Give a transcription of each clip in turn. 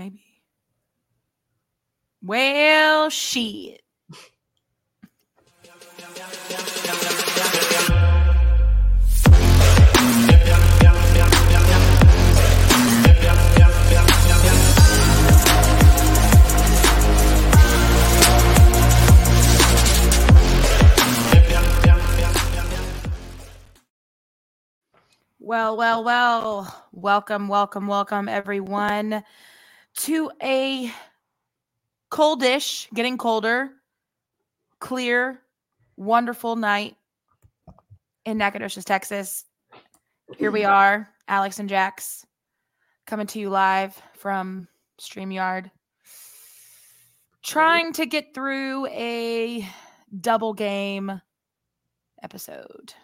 maybe. Well, shit. Well, well, well. Welcome, welcome, welcome, everyone, to a coldish, getting colder, clear, wonderful night in Nacogdoches, Texas. Here we are, Alex and Jax, coming to you live from StreamYard, trying to get through a double game episode.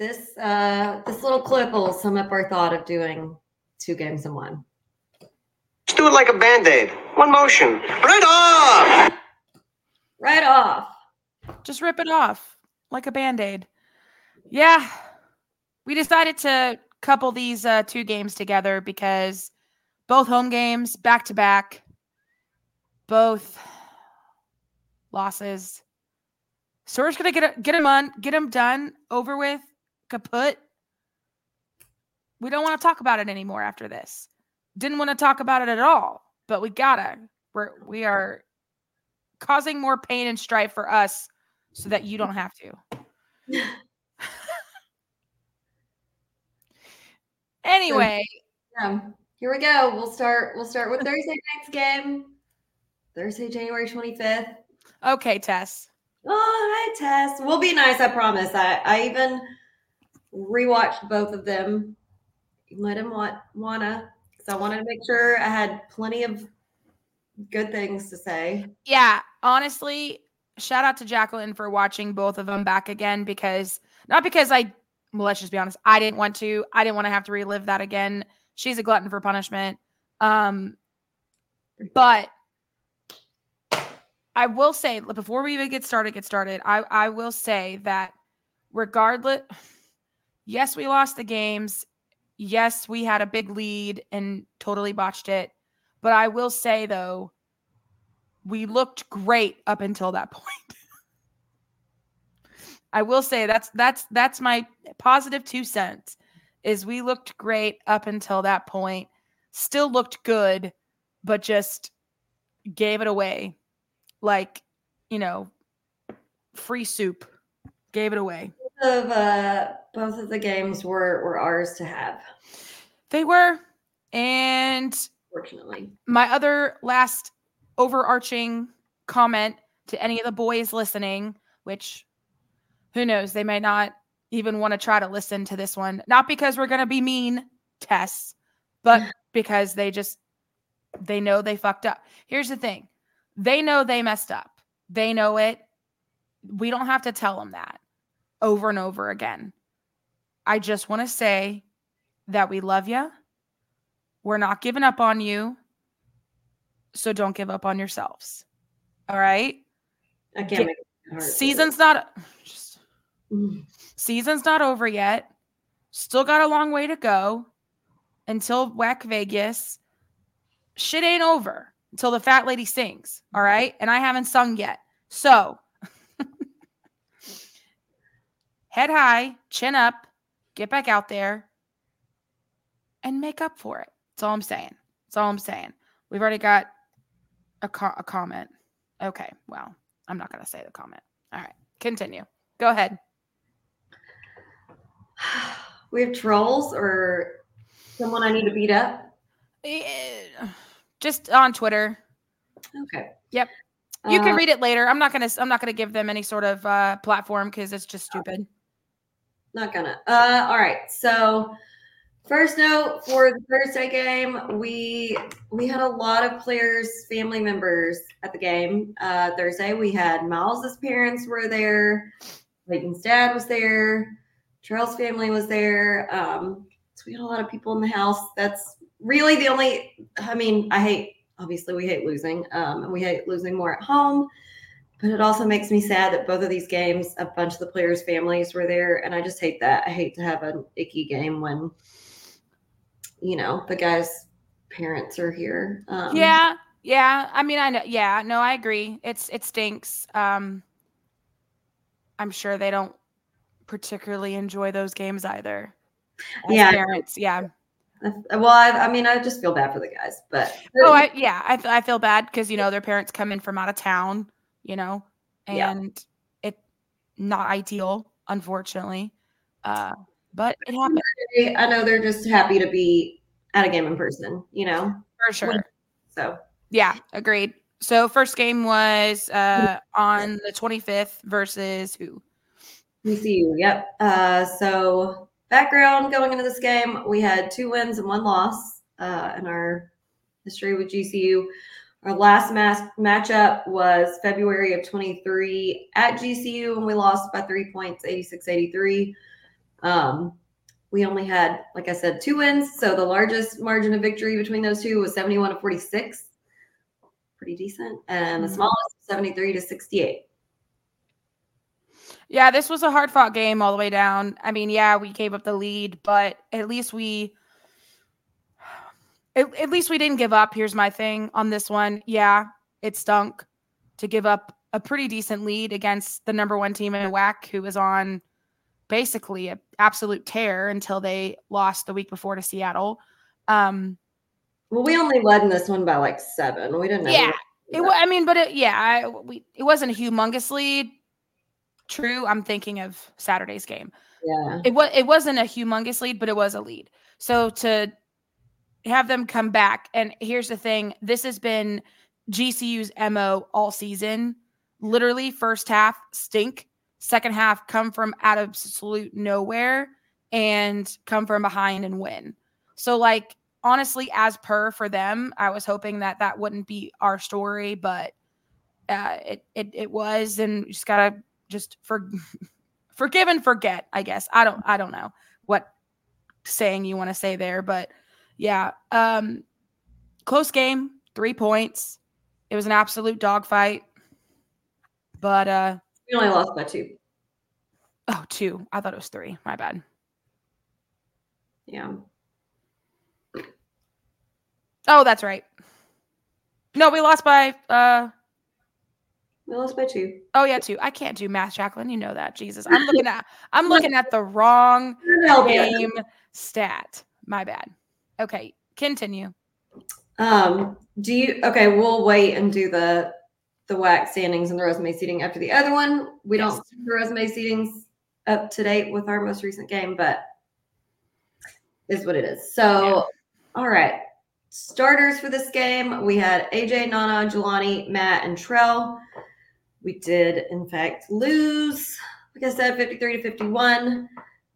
This uh, this little clip will sum up our thought of doing two games in one. Just do it like a band-aid. One motion. Right off! Right off. Just rip it off like a band aid. Yeah. We decided to couple these uh, two games together because both home games back to back, both losses. So we're just gonna get it, get them on, get them done, over with, kaput. We don't want to talk about it anymore after this. Didn't want to talk about it at all, but we gotta. We're we are causing more pain and strife for us so that you don't have to. anyway, Yeah. Here we go. We'll start. We'll start with Thursday night's game. Thursday, January twenty fifth. okay, Tess. Oh, hi Tess. We'll be nice. I promise. I I even rewatched both of them. Let him want wanna because I wanted to make sure I had plenty of good things to say. Yeah, honestly, shout out to Jacqueline for watching both of them back again because not because I well, let's just be honest, I didn't want to. I didn't want to have to relive that again. She's a glutton for punishment. Um but I will say before we even get started, get started, I, I will say that regardless, yes, we lost the games. Yes, we had a big lead and totally botched it. But I will say though, we looked great up until that point. I will say that's that's that's my positive two cents is we looked great up until that point. Still looked good, but just gave it away. Like, you know, free soup. Gave it away. Both of uh, both of the games were were ours to have. They were. And Fortunately, my other last overarching comment to any of the boys listening, which who knows, they may not even want to try to listen to this one. Not because we're going to be mean, Tess, but because they just they know they fucked up. Here's the thing. They know they messed up. They know it. We don't have to tell them that over and over again. I just want to say that we love you. We're not giving up on you. So don't give up on yourselves. All right? I can't make. Season's not just Mm. season's not over yet. Still got a long way to go until WAC Vegas. Shit ain't over until the fat lady sings. All right. And I haven't sung yet. So head high, chin up, get back out there and make up for it. That's all I'm saying. That's all I'm saying. We've already got a, co- a comment. Okay. Well, I'm not going to say the comment. All right. Continue. Go ahead. We have trolls or someone I need to beat up. Eh, Just on Twitter. Okay. Yep. You can Uh, read it later. I'm not gonna. I'm not gonna give them any sort of uh, platform because it's just stupid. Not gonna. Uh, all right. So, first note for the Thursday game, we we had a lot of players, family members at the game. Uh, Thursday, we had Miles's parents were there, Layton's dad was there, Charles' family was there. Um, so we had a lot of people in the house. That's really the only. I mean, I hate. Obviously, we hate losing, um, and we hate losing more at home. But it also makes me sad that both of these games, a bunch of the players' families were there, and I just hate that. I hate to have an icky game when, you know, the guys parents are here. Um, yeah, yeah. I mean, I know. Yeah, no, I agree. It's it stinks. Um, I'm sure they don't particularly enjoy those games either. Yeah. parents. Yeah. Well, I, I mean, I just feel bad for the guys, but Oh, yeah, I, yeah. I, I feel bad because you know their parents come in from out of town, you know, Yeah. and it not ideal, unfortunately. Uh, but it happened I know they're just happy to be at a game in person, you know. for sure. So Yeah, agreed. So first game was uh on the 25th versus who? GCU, yep. Uh, so background going into this game, we had two wins and one loss uh, in our history with GCU. Our last mas- matchup was February of 23 at GCU, and we lost by three points, 86 83. Um, we only had, like I said, two wins. So the largest margin of victory between those two was 71 to 46. Pretty decent. And the Mhm. smallest, 73 to 68. Yeah, this was a hard fought game all the way down. I mean, yeah, we gave up the lead, but at least we at, at least we didn't give up. Here's my thing on this one. Yeah, it stunk to give up a pretty decent lead against the number one team in WAC who was on basically an absolute tear until they lost the week before to Seattle. Um Well, we only led in this one by like seven. We didn't know. Yeah, it was. I mean, but it, yeah, I, we it wasn't a humongous lead. True, I'm thinking of Saturday's game. Yeah. It was it wasn't a humongous lead, but it was a lead. So to have them come back, and here's the thing: this has been GCU's mo all season. Literally, first half stink, second half come from out of absolute nowhere and come from behind and win. So like honestly, as per for them, I was hoping that that wouldn't be our story, but uh, it it it was, and you just gotta just for forgive and forget. I guess I don't I don't know what saying you want to say there, but yeah, um, close game, three points. It was an absolute dogfight, but uh, We only lost by two. oh, two. I thought it was three. My bad. Yeah. Oh, that's right. No, we lost by uh We lost by two. oh yeah, two. I can't do math, Jacqueline. You know that. Jesus. I'm looking at I'm looking at the wrong game stat. My bad. Okay, continue. Um, do you okay, we'll wait and do the the WAC standings and the resume seating after the other one. We Yes. don't do the resume seatings up to date with our most recent game, but is what it is. So all right. Starters for this game, we had AJ, Nana, Jelani, Matt, and Trell. We did, in fact, lose, like I said, 53 to 51.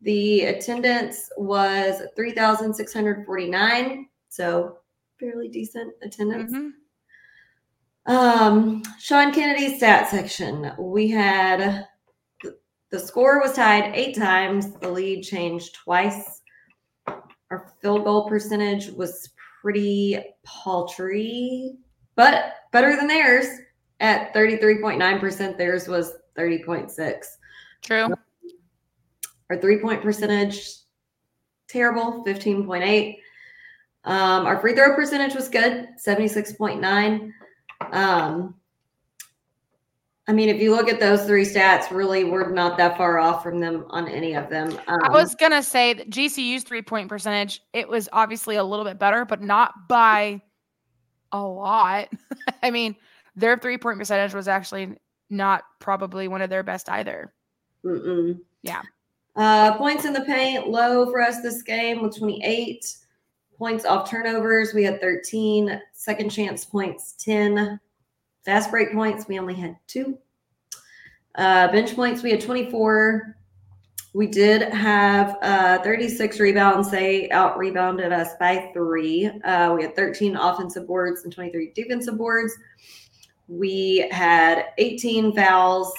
The attendance was 3,649. So fairly decent attendance. Mhm. Um, Sean Kennedy's stat section. We had the, the score was tied eight times. The lead changed twice. Our field goal percentage was pretty paltry, but better than theirs at 33.9%. Theirs was 30.6. True. Our three point percentage, terrible, 15.8. Um, our free throw percentage was good, 76.9. Um, I mean, if you look at those three stats, really, we're not that far off from them on any of them. Um, I was gonna say that GCU's three point percentage, it was obviously a little bit better, but not by a lot. I mean, their three point percentage was actually not probably one of their best either. Mm-mm. Yeah. Uh, points in the paint, low for us this game with 28. Points off turnovers, we had 13. Second chance points, 10. Fast break points, we only had two. Uh, bench points, we had 24. We did have uh, 36 rebounds. They out rebounded us by three. Uh, we had 13 offensive boards and 23 defensive boards. We had 18 fouls.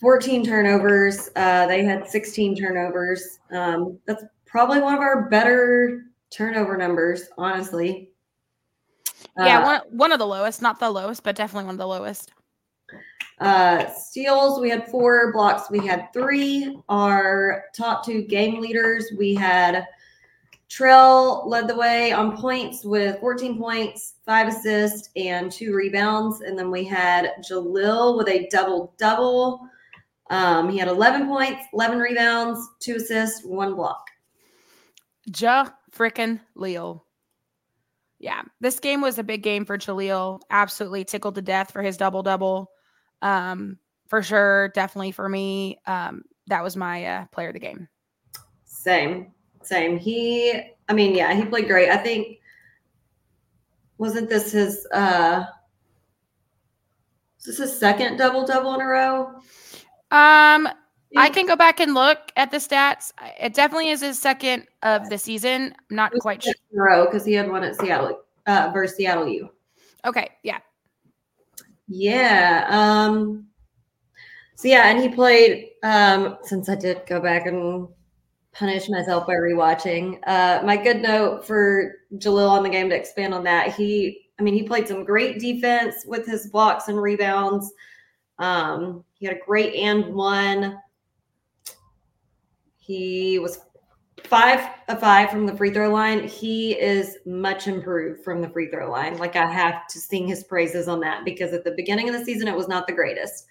14 turnovers. Uh, they had 16 turnovers. Um, that's probably one of our better turnover numbers, honestly. yeah, Uh, one one of the lowest, not the lowest, but definitely one of the lowest. Uh, steals, we had four. Blocks, we had three. Our top two game leaders, we had Trell led the way on points with 14 points, five assists, and two rebounds. And then we had Jalil with a double double. Um, he had 11 points, 11 rebounds, two assists, one block. Ja frickin' Leal. Yeah, this game was a big game for Jaleel. Absolutely tickled to death for his double double. Um, for sure, definitely for me. Um, that was my uh, player of the game. Same, same. He, I mean, yeah, he played great. I think wasn't this his uh is this his second double double in a row? Um, I can go back and look at the stats. It definitely is his second of the season. I'm not quite sure. In a row because he had one at Seattle uh, versus Seattle U. Okay, yeah, Yeah. Um. So yeah, and he played. Um. Since I did go back and punish myself by rewatching. Uh, my good note for Jalil on the game to expand on that. He, I mean, he played some great defense with his blocks and rebounds. Um, he had a great and one. He was five of five from the free throw line. He is much improved from the free throw line. Like I have to sing his praises on that because at the beginning of the season it was not the greatest.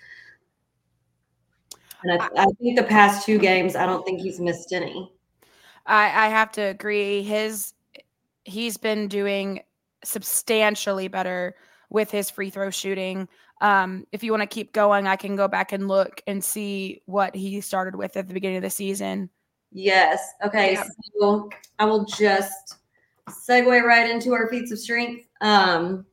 And I, I think the past two games, I don't think he's missed any. I, I have to agree. His he's been doing substantially better with his free throw shooting. Um, if you want to keep going, I can go back and look and see what he started with at the beginning of the season. Yes. Okay. Yeah. So I will just segue right into our feats of strength. Um,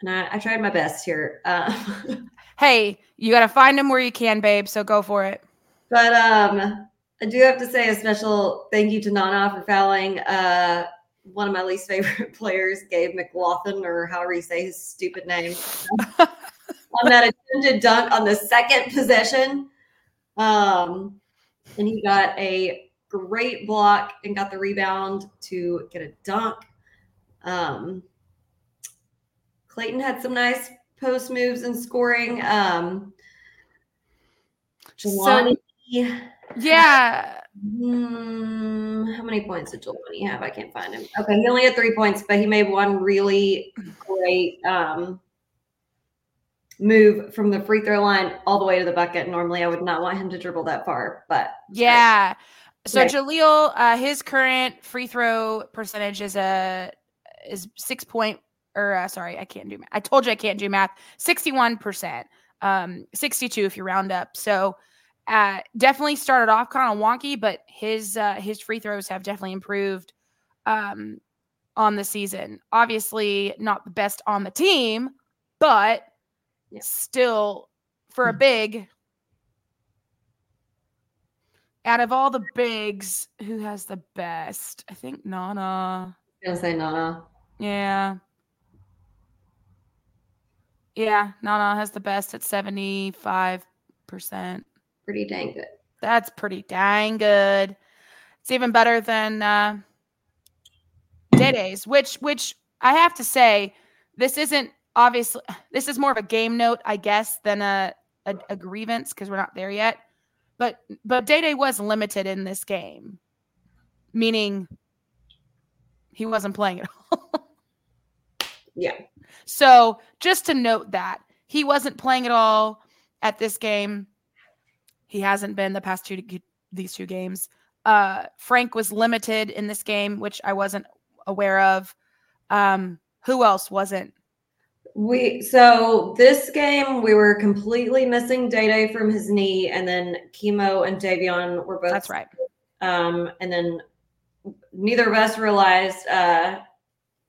and I, I tried my best here. Uh, Hey, you got to find him where you can, babe. So go for it. but um, I do have to say a special thank you to Nana for fouling uh, one of my least favorite players, Gabe McGlothan, or however you say his stupid name, on that attempted dunk on the second possession. Um, and he got a great block and got the rebound to get a dunk. Um, Clayton had some nice post moves and scoring. Um, Jelani, Yeah. Hmm, how many points did Jelani have? I can't find him. Okay, he only had three points, but he made one really great um, move from the free throw line all the way to the bucket. Normally, I would not want him to dribble that far, but Yeah. So Okay. Jaleel, uh, his current free throw percentage is a is six point or uh, sorry, I can't do math. I told you I can't do math. Sixty one percent, um, sixty two if you round up. So uh, definitely started off kind of wonky, but his uh, his free throws have definitely improved um, on the season. Obviously, not the best on the team, but Yeah. still for a Mhm. big out of all the bigs, who has the best? I think Nana. I'm gonna say Nana. Yeah. Yeah, Nana has the best at 75%. Pretty dang good. That's pretty dang good. It's even better than uh Day Days, which which I have to say, this isn't obviously this is more of a game note, I guess, than a a, a grievance because we're not there yet. But but Day Day was limited in this game, meaning he wasn't playing at all. Yeah. So just to note that he wasn't playing at all at this game. He hasn't been the past two these two games. Uh, Frank was limited in this game, which I wasn't aware of. Um, who else wasn't? We so this game we were completely missing Day Day from his knee, and then Chemo and Davion were both That's right. Um, and then neither of us realized uh,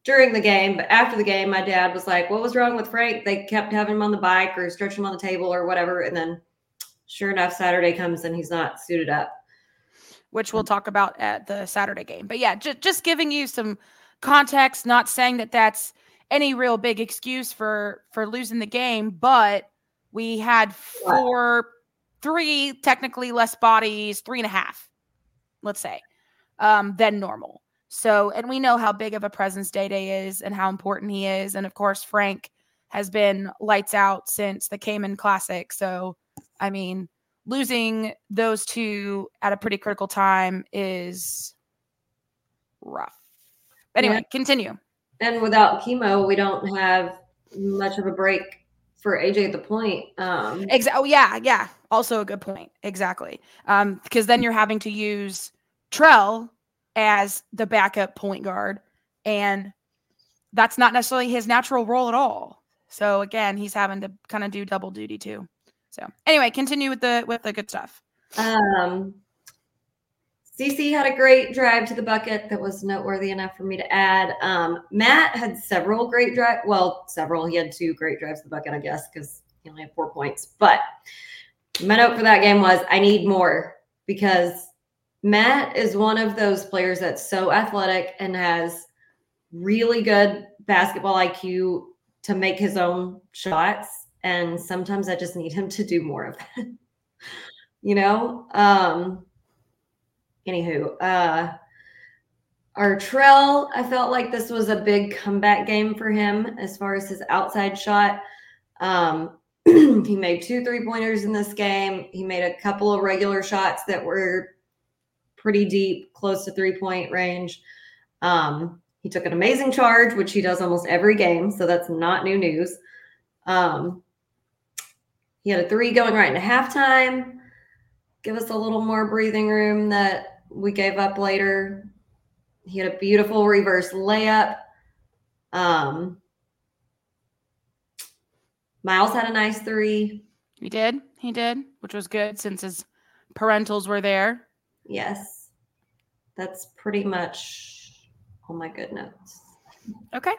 during the game, but after the game, my dad was like, "What was wrong with Frank? They kept having him on the bike or stretching him on the table or whatever." And then, sure enough, Saturday comes and he's not suited up. which we'll talk about at the Saturday game. But yeah, ju- just giving you some context, not saying that that's any real big excuse for for losing the game, but we had four, three technically less bodies, three and a half, let's say, um, than normal. So, and we know how big of a presence Day Day is and how important he is, and of course Frank has been lights out since the Cayman Classic. So, I mean, losing those two at a pretty critical time is rough. Anyway, Yeah. continue. And without chemo, we don't have much of a break for AJ at the point. Um, Exactly. Oh, yeah, yeah. Also a good point. Exactly. Um, because then you're having to use Trell as the backup point guard, and that's not necessarily his natural role at all. So again, he's having to kind of do double duty too. So anyway, continue with the with the good stuff. Um, CC had a great drive to the bucket that was noteworthy enough for me to add. Um, Matt had several great drive. Well, several. He had two great drives to the bucket, I guess, because he only had four points. But my note for that game was I need more because Matt is one of those players that's so athletic and has really good basketball IQ to make his own shots. And sometimes I just need him to do more of that. you know? Um anywho, uh our trail, I felt like this was a big comeback game for him as far as his outside shot. Um he made two three pointers in this game. He made a couple of regular shots that were pretty deep, close to three point range. Um, he took an amazing charge, which he does almost every game, so that's not new news. Um, he had a three going right into halftime. Give us a little more breathing room that we gave up later. He had a beautiful reverse layup. Um, Miles had a nice three. He did. He did, which was good since his parentals were there. Yes. That's pretty much all my good notes. Okay.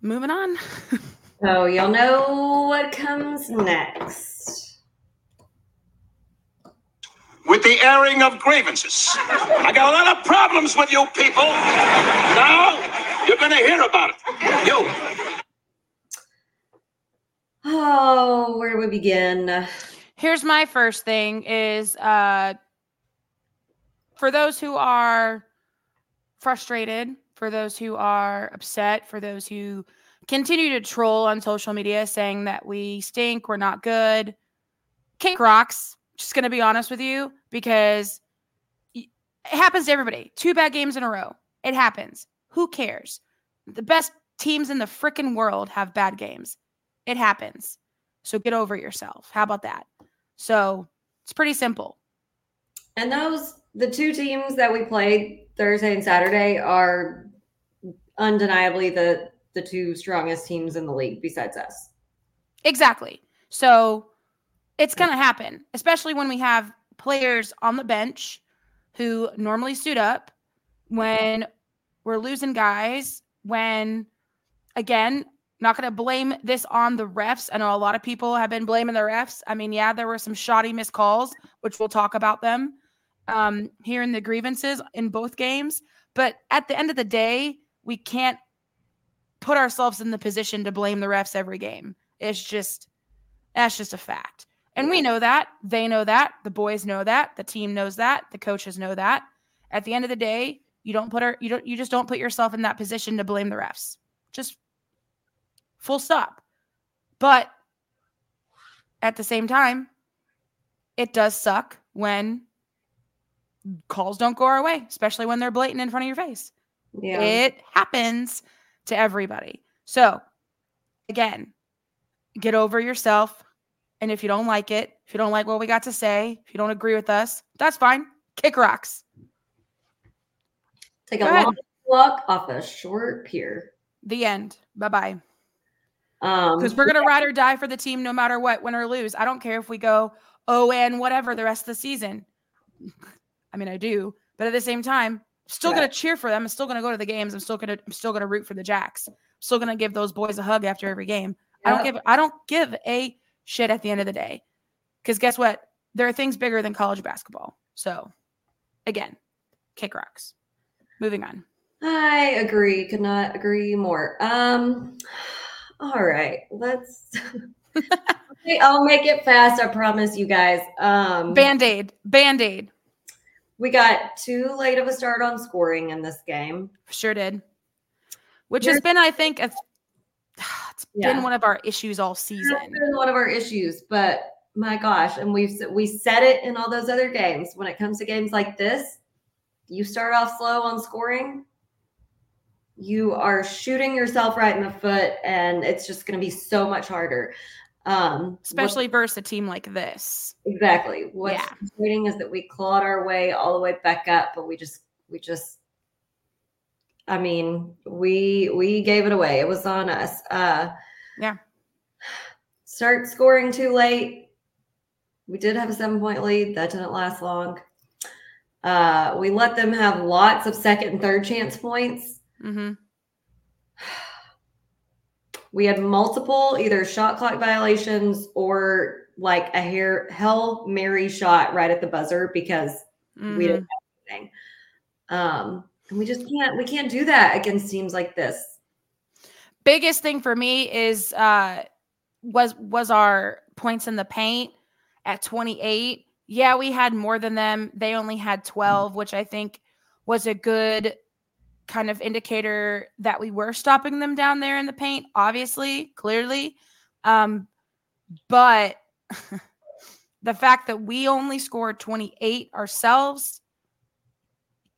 Moving on. So you'll know what comes next. with the airing of grievances. I got a lot of problems with you people. Now you're going to hear about it. You. Oh, where do we begin? Here's my first thing is uh for those who are frustrated, for those who are upset, for those who continue to troll on social media saying that we stink, we're not good. Kick rocks. Just going to be honest with you because it happens to everybody. Two bad games in a row. It happens. Who cares? The best teams in the freaking world have bad games. It happens. So get over yourself. How about that? So it's pretty simple. And those the two teams that we played Thursday and Saturday are undeniably the the two strongest teams in the league besides us. Exactly. So it's going to happen, especially when we have players on the bench who normally suit up when we're losing guys. When, again, not going to blame this on the refs. I know a lot of people have been blaming the refs. I mean, yeah, there were some shoddy missed calls, which we'll talk about them um, here in the grievances in both games. But at the end of the day, we can't put ourselves in the position to blame the refs every game. It's just that's just a fact. And we know that. They know that. The boys know that. The team knows that. The coaches know that. At the end of the day, you don't put her you don't you just don't put yourself in that position to blame the refs. Just full stop. But at the same time, it does suck when calls don't go our way, especially when they're blatant in front of your face. Yeah. It happens to everybody. So, again, get over yourself. And if you don't like it, if you don't like what we got to say, if you don't agree with us, that's fine. Kick rocks. Take a ahead. long walk off a short pier. The end. Bye bye. Um Because we're going to ride or die for the team no matter what, win or lose. I don't care if we go oh and whatever the rest of the season. I mean, I do. But at the same time, still gonna cheer for them. I'm still going to go to the games. I'm still going to I'm still to root for the Jacks. I'm still going to give those boys a hug after every game. I don't give I don't give a shit at the end of the day. Cuz guess what? There are things bigger than college basketball. So, again, kick rocks. Moving on. I agree. Could not agree more. Um, all right, let's. I'll make it fast. I promise you guys. Um, Band-aid. Band-aid. We got too late of a start on scoring in this game. Sure did. Which There's- has been, I think, a, it's Yeah. been one of our issues all season. been one of our issues, but my gosh, and we've we said it in all those other games. When it comes to games like this, you start off slow on scoring, you are shooting yourself right in the foot, and it's just going to be so much harder. Um, what- Especially versus a team like this. exactly. What's Yeah. frustrating is that we clawed our way all the way back up, but we just we just. I mean, we we gave it away. It was on us. Uh, Yeah. Start scoring too late. We did have a seven point lead. That didn't last long. Uh, we let them have lots of second and third chance points. hmm We had multiple either shot clock violations or like a hair hell Mary shot right at the buzzer because we didn't have anything. Um, and we just can't we can't do that against teams like this. biggest thing for me is uh was was our points in the paint at 28 yeah we had more than them they only had 12 which i think was a good kind of indicator that we were stopping them down there in the paint obviously clearly. Um but the fact that we only scored 28 ourselves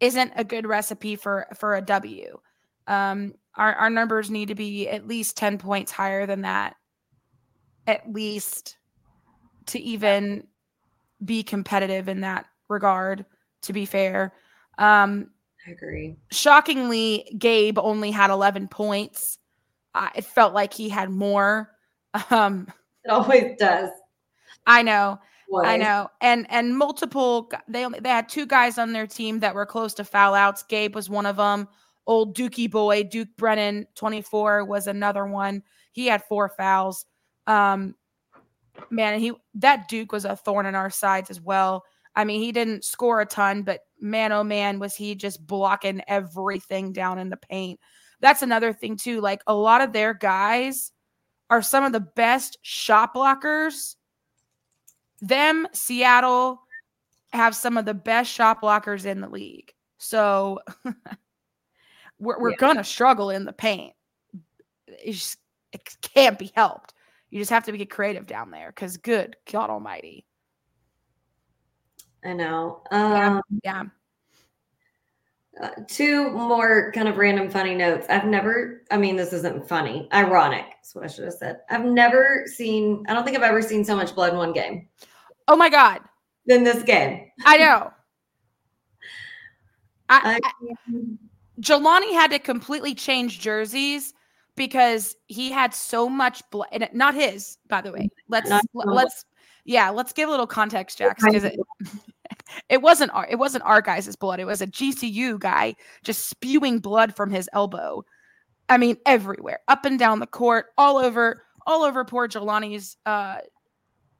isn't a good recipe for for a w. Um our, our numbers need to be at least 10 points higher than that at least to even be competitive in that regard to be fair. Um I agree. shockingly gabe only had 11 points uh, it felt like he had more um It always does. i know I know, and and multiple. They only they had two guys on their team that were close to foul outs. Gabe was one of them. Old Dookie boy, Duke Brennan, twenty four, was another one. He had four fouls. Um, man, he that Duke was a thorn in our sides as well. I mean, he didn't score a ton, but man, oh man, was he just blocking everything down in the paint. That's another thing too. Like a lot of their guys are some of the best shot blockers them Seattle have some of the best shot blockers in the league. So we're, we're Yeah. gonna struggle in the paint. It, just, it can't be helped. You just have to get creative down there because good God Almighty. I know. Yeah. Um, Yeah. uh, two more kind of random funny notes. I've never, I mean, this isn't funny, ironic is what I should have said. I've never seen, I don't think I've ever seen so much blood in one game Oh my God. than this game. I know. I, I, Jelani had to completely change jerseys because he had so much blood. And not his, by the way. Let's let- let's yeah. Let's give a little context, Jax, because it, it wasn't our it wasn't our guy's blood. It was a GCU guy just spewing blood from his elbow. I mean, everywhere, up and down the court, all over, all over poor Jelani's uh,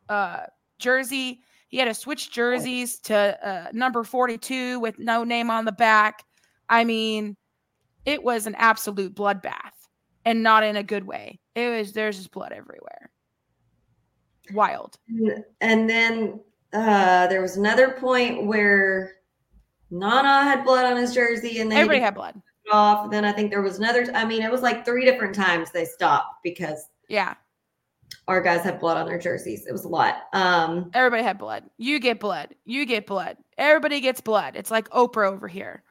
uh, jersey. He had to switch jerseys to uh, number 42 with no name on the back. I mean, it was an absolute bloodbath and not in a good way. It was, there's just blood everywhere. Wild. and then uh, there was another point where Nana had blood on his jersey and then Everybody had blood. off. Then I think there was another, I mean, it was like three different times they stopped because Yeah. our guys had blood on their jerseys. It was a lot. Um, Everybody had blood. You get blood. You get blood. Everybody gets blood. It's like Oprah over here.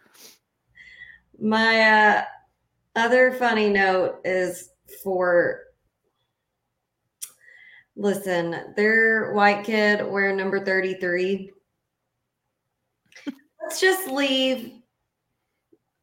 My uh, other funny note is for listen, their white kid wearing number 33. Let's just leave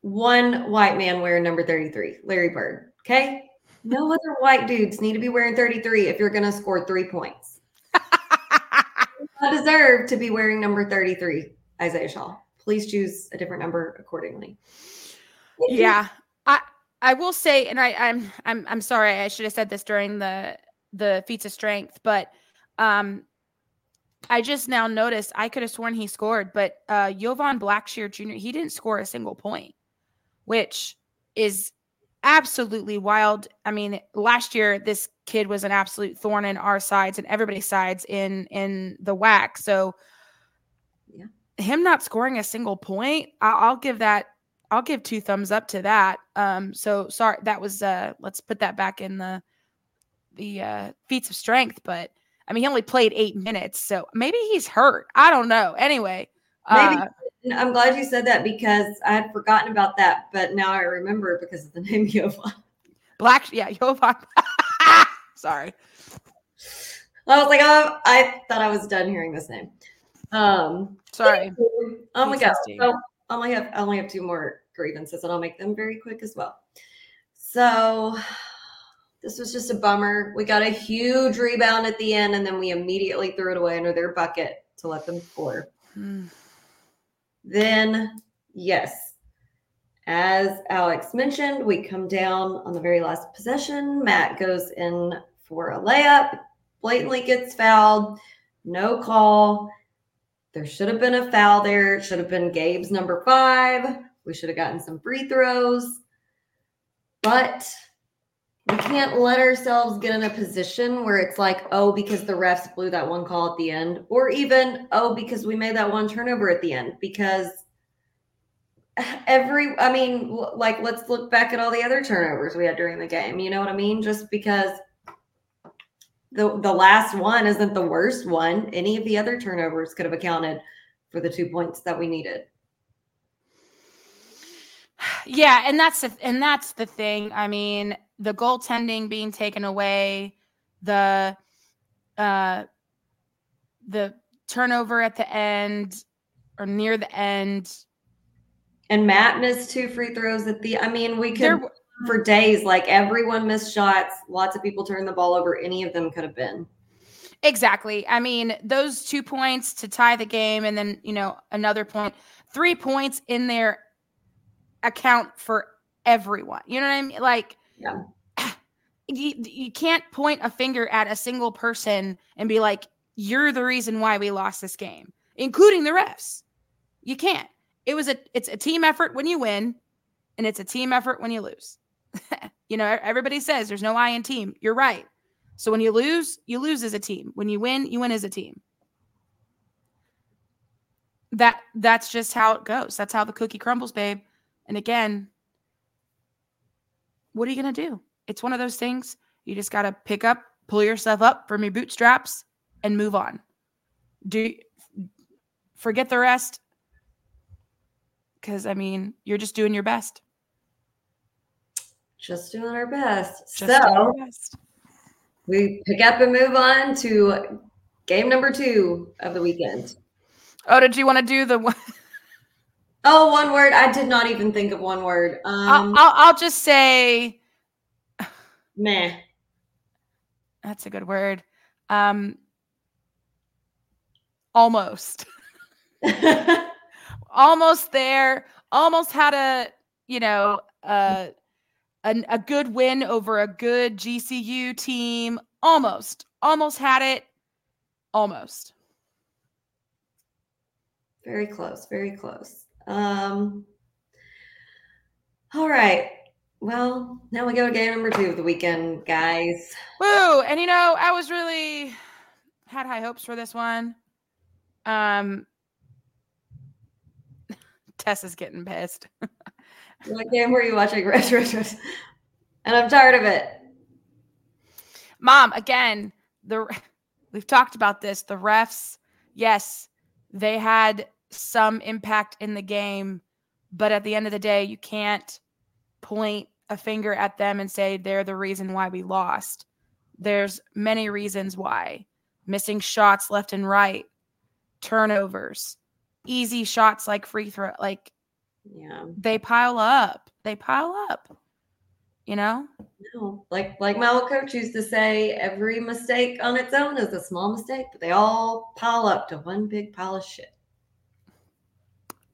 one white man wearing number 33, Larry Bird. Okay. No other white dudes need to be wearing 33 if you're going to score three points. I deserve to be wearing number 33, Isaiah Shaw. Please choose a different number accordingly. yeah. I I will say, and I, I'm I'm I'm sorry, I should have said this during the the feats of strength, but um I just now noticed I could have sworn he scored, but uh Jovan Blacksher Jr. he didn't score a single point, which is absolutely wild. I mean, last year this kid was an absolute thorn in our sides and everybody's sides in in the WAC. So Yeah. him not scoring a single point, I- I'll give that I'll give two thumbs up to that. Um, so sorry, that was uh let's put that back in the the uh feats of strength, but I mean he only played eight minutes, so maybe he's hurt. I don't know. Anyway, Maybe uh, I'm glad you said that because I had forgotten about that, but now I remember because of the name Yovan. Black, yeah, Jovan. Sorry. I was like, oh, I thought I was done hearing this name. Um, Sorry. Oh my god. PTSD. So I only have I only have two more grievances, and I'll make them very quick as well. So this was just a bummer. We got a huge rebound at the end, and then we immediately threw it away under their bucket to let them score. Hmm. Then, yes, as Alex mentioned, we come down on the very last possession. Matt goes in for a layup, blatantly gets fouled, no call. There should have been a foul there. It should have been Gabe's number five. We should have gotten some free throws. But we can't let ourselves get in a position where it's like, oh, because the refs blew that one call at the end, or even, oh, because we made that one turnover at the end. Because every, I mean, like, let's look back at all the other turnovers we had during the game. You know what I mean? Just because the the last one isn't the worst one, any of the other turnovers could have accounted for the two points that we needed. Yeah, and that's the and that's the thing. I mean, the goaltending being taken away, the uh the turnover at the end or near the end. And Matt missed two free throws at the. I mean, we could There for days. Like everyone missed shots. Lots of people turned the ball over. Any of them could have been. Exactly. I mean, those two points to tie the game, and then, you know, another point, three points in their account for everyone. You know what I mean? Like, Yeah. you, you can't point a finger at a single person and be like, you're the reason why we lost this game, including the refs. You can't. It was a it's a team effort when you win, and it's a team effort when you lose. you know, everybody says there's no I in team. You're right. So when you lose, you lose as a team. When you win, you win as a team. That that's just how it goes. That's how the cookie crumbles, babe. And again, what are you going to do? It's one of those things you just got to pick up, pull yourself up from your bootstraps and move on. Do forget the rest cuz I mean, you're just doing your best. Just doing our best. Just so your best. we pick up and move on to game number two of the weekend. Oh, did you want to do the one? Oh, one word. I did not even think of one word. I'll, Um, I'll, I'll just say meh. that's a good word. Um, almost, almost there. Almost had a, you know, uh, a, a good win over a good GCU team. Almost, almost had it. Almost. very close. Very close. Um. All right. Well, now we go to game number two of the weekend, guys. Woo! And you know, I was really had high hopes for this one. Um, Tessa's getting pissed. What game were you watching? And I'm tired of it. Mom, again, the we've talked about this. The refs, yes, they had some impact in the game, but at the end of the day, you can't point a finger at them and say they're the reason why we lost. There's many reasons why. Missing shots left and right, turnovers, easy shots like free throw, like Yeah. they pile up. They pile up. You know? No. Like like my old coach used to say, every mistake on its own is a small mistake, but they all pile up to one big pile of shit.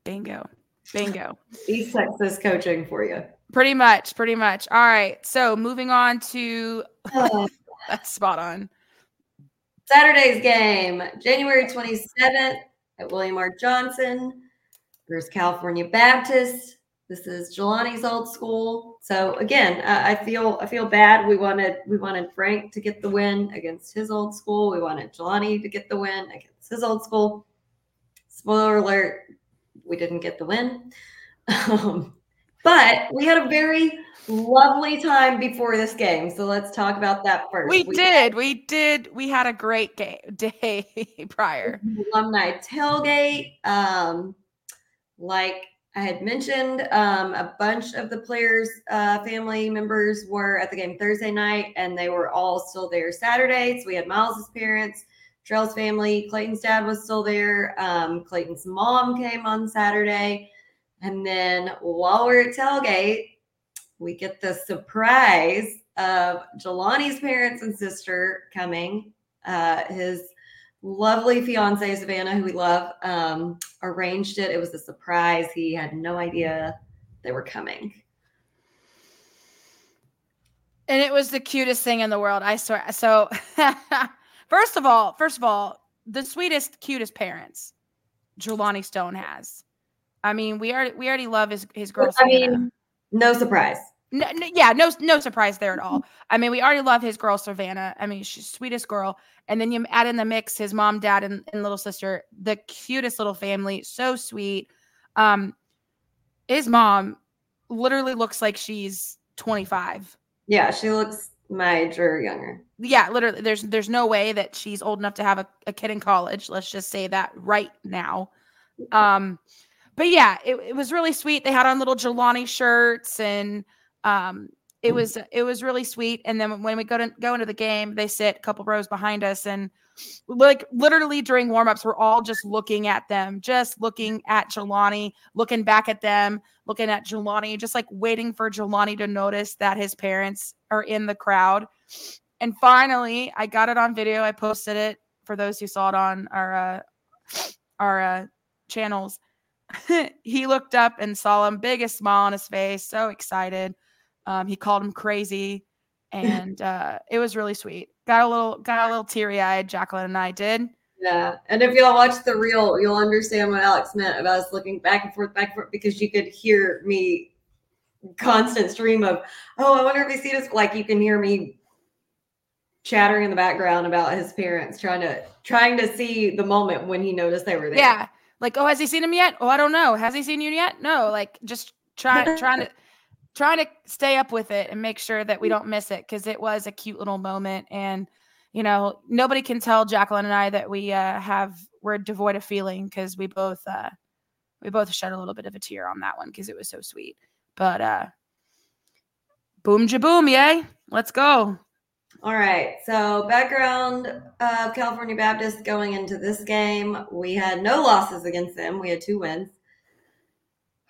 Bingo. Bingo. East Texas coaching for you. Pretty much, pretty much. All right. So moving on to Uh, that's spot on. Saturday's game, January 27th at William R. Johnson versus California Baptist. This is Jelani's old school. So again, I, I feel I feel bad. We wanted we wanted Frank to get the win against his old school. We wanted Jelani to get the win against his old school. Spoiler alert, we didn't get the win. Um, but we had a very lovely time before this game. So let's talk about that first. We did. We did. We had a great game day prior. alumni tailgate. Um, like I had mentioned, um, a bunch of the players' uh, family members were at the game Thursday night, and they were all still there Saturday. So we had Miles's parents, Trell's family, Clayton's dad was still there. Um, Clayton's mom came on Saturday, and then while we're at tailgate, we get the surprise of Jelani's parents and sister coming. Uh, his lovely fiance Savannah, who we love, um, arranged it. It was a surprise. He had no idea they were coming. And it was the cutest thing in the world. I swear. So, first of all, first of all, the sweetest, cutest parents Jelani Stone has. I mean, we already we already love his his girl. I mean, no surprise. No, no, yeah, no, no surprise there at all. I mean, we already love his girl Savannah. I mean, she's sweetest girl, and then you add in the mix his mom, dad, and, and little sister. The cutest little family, so sweet. Um, his mom literally looks like she's twenty five. Yeah, she looks my or younger. Yeah, literally. There's there's no way that she's old enough to have a, a kid in college. Let's just say that right now. Um, but yeah, it, it was really sweet. They had on little Jelani shirts and um, it mm. was it was really sweet. And then when we go to go into the game, they sit a couple rows behind us, and like literally during warmups, we're all just looking at them, just looking at Jelani, looking back at them, looking at Jelani, just like waiting for Jelani to notice that his parents are in the crowd. And finally, I got it on video. I posted it for those who saw it on our uh, our uh, channels. he looked up and saw him, biggest smile on his face, so excited. Um, he called him crazy, and uh, it was really sweet. Got a little, got a little teary eyed. Jacqueline and I did. Yeah, and if y'all watch the reel, you'll understand what Alex meant about us looking back and forth, back and forth, because you could hear me constant stream of, oh, I wonder if he sees us. Like you can hear me chattering in the background about his parents, trying to trying to see the moment when he noticed they were there. Yeah, like, oh, has he seen him yet? Oh, I don't know. Has he seen you yet? No, like just trying trying to trying to stay up with it and make sure that we don't miss it because it was a cute little moment and you know nobody can tell jacqueline and i that we uh, have we're devoid of feeling because we both uh we both shed a little bit of a tear on that one because it was so sweet. But uh boom jaboom yay let's go. All right so background of california baptist going into this game we had no losses against them we had two wins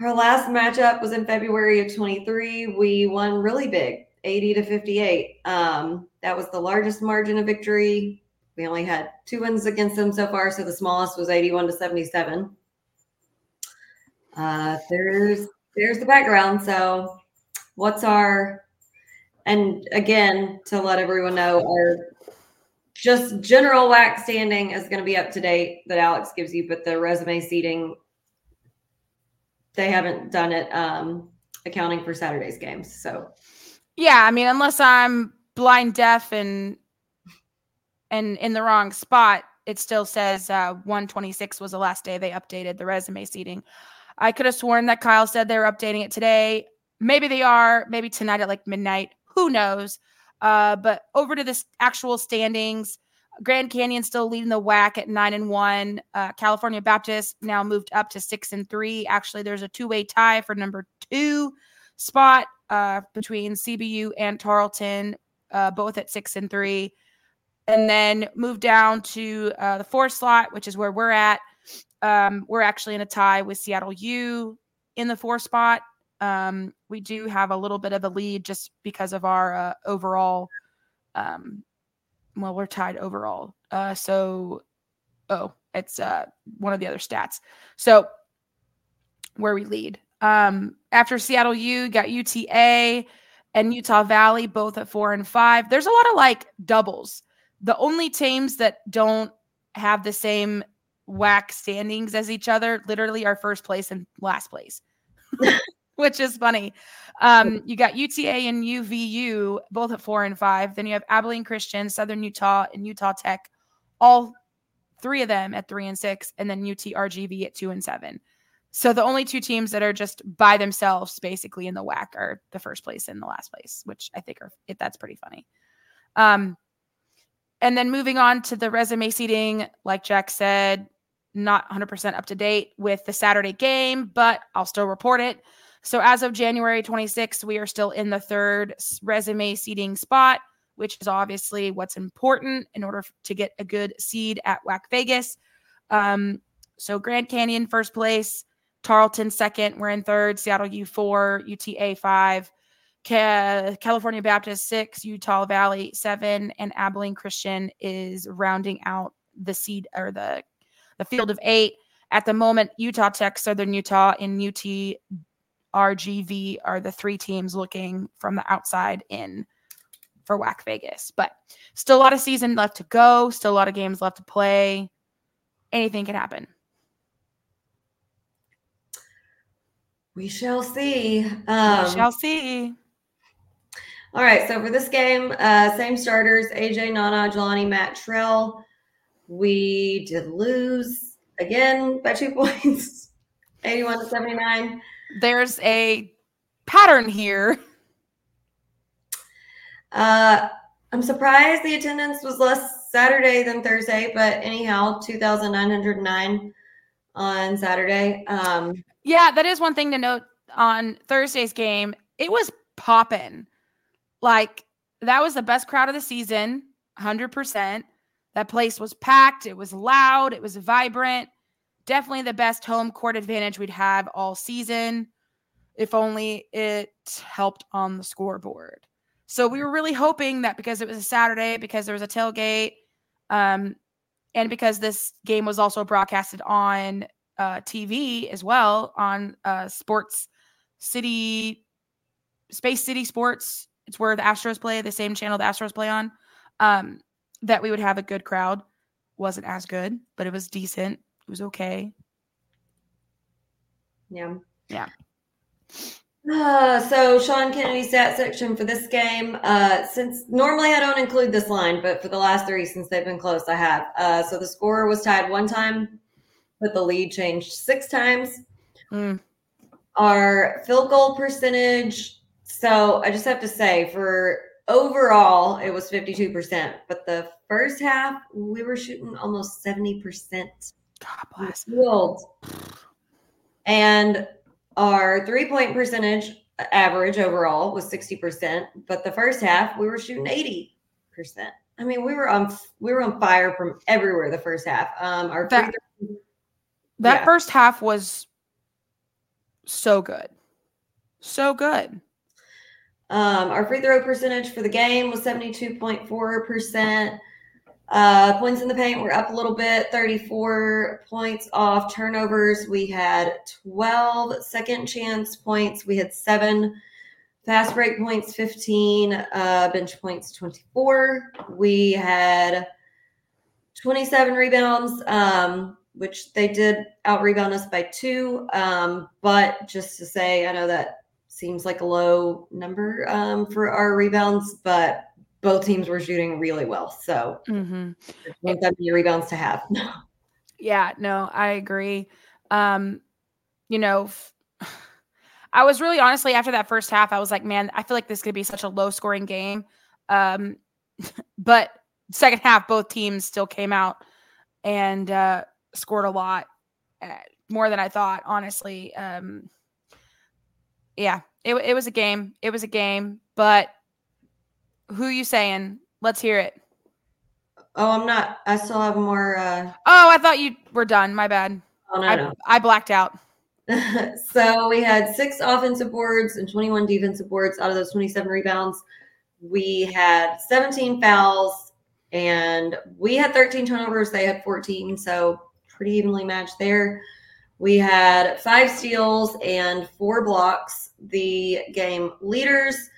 our last matchup was in February of 23. We won really big, 80 to 58. Um, that was the largest margin of victory. We only had two wins against them so far, so the smallest was 81 to 77. Uh, there's there's the background. So, what's our and again to let everyone know our just general WAC standing is going to be up to date that Alex gives you, but the resume seating they haven't done it um, accounting for Saturday's games. So, yeah, I mean, unless I'm blind deaf and and in the wrong spot, it still says uh, 126 was the last day they updated the resume seating. I could have sworn that Kyle said they were updating it today. Maybe they are. Maybe tonight at like midnight. Who knows? Uh, but over to this actual standings. Grand Canyon still leading the WAC at nine and one. Uh, California Baptist now moved up to six and three. Actually, there's a two way tie for number two spot uh, between CBU and Tarleton, uh, both at six and three. And then move down to uh, the fourth slot, which is where we're at. Um, we're actually in a tie with Seattle U in the four spot. Um, we do have a little bit of a lead just because of our uh, overall um, well, we're tied overall. Uh, so, oh, it's uh, one of the other stats. So, where we lead. Um, after Seattle U, got UTA and Utah Valley both at four and five. There's a lot of like doubles. The only teams that don't have the same WAC standings as each other literally are first place and last place. which is funny. Um, you got UTA and UVU both at four and five. Then you have Abilene Christian, Southern Utah, and Utah Tech, all three of them at three and six, and then UTRGV at two and seven. So the only two teams that are just by themselves, basically in the WAC, are the first place and the last place, which I think are that's pretty funny. Um, and then moving on to the resume seating, like Jack said, not 100% up to date with the Saturday game, but I'll still report it. So as of January 26th, we are still in the third resume seeding spot, which is obviously what's important in order to get a good seed at WAC Vegas. Um, so Grand Canyon first place, Tarleton second, we're in third, Seattle U4, UTA five, California Baptist six, Utah Valley seven, and Abilene Christian is rounding out the seed or the the field of eight. At the moment, Utah Tech, Southern Utah, and UT RGV are the three teams looking from the outside in for WAC Vegas. But still a lot of season left to go, still a lot of games left to play. Anything can happen. We shall see. Um, we shall see. All right. So for this game, uh, same starters AJ, Nana, Jelani, Matt, Trell. We did lose again by two points 81 to 79. There's a pattern here. Uh, I'm surprised the attendance was less Saturday than Thursday, but anyhow, 2,909 on Saturday. Um, yeah, that is one thing to note on Thursday's game. It was popping. Like that was the best crowd of the season, 100%. That place was packed, it was loud, it was vibrant. Definitely the best home court advantage we'd have all season if only it helped on the scoreboard. So we were really hoping that because it was a Saturday, because there was a tailgate, um, and because this game was also broadcasted on uh, TV as well on uh, Sports City, Space City Sports. It's where the Astros play, the same channel the Astros play on. Um, that we would have a good crowd. Wasn't as good, but it was decent. Was okay. Yeah. Yeah. Uh, so Sean Kennedy stat section for this game. Uh, since normally I don't include this line, but for the last three, since they've been close, I have. Uh, so the score was tied one time, but the lead changed six times. Mm. Our field goal percentage. So I just have to say, for overall, it was 52%, but the first half, we were shooting almost 70%. God bless. Field. And our three point percentage average overall was 60%, but the first half we were shooting 80%. I mean, we were on we were on fire from everywhere the first half. Um our that, that yeah. first half was so good. So good. Um, our free throw percentage for the game was 72.4%. Uh, points in the paint were up a little bit, 34 points off turnovers. We had 12 second chance points. We had seven fast break points, 15 uh, bench points, 24. We had 27 rebounds, um, which they did out rebound us by two. Um, but just to say, I know that seems like a low number um, for our rebounds, but both teams were shooting really well. So mm-hmm. want that many rebounds to have. yeah, no, I agree. Um, you know, I was really honestly after that first half, I was like, man, I feel like this could be such a low scoring game. Um, but second half, both teams still came out and uh, scored a lot uh, more than I thought, honestly. Um, yeah, it, it was a game. It was a game, but who you saying? Let's hear it. Oh, I'm not. I still have more. Uh... Oh, I thought you were done. My bad. Oh no, I, no. I blacked out. so we had six offensive boards and 21 defensive boards out of those 27 rebounds. We had 17 fouls and we had 13 turnovers. They had 14, so pretty evenly matched there. We had five steals and four blocks. The game leaders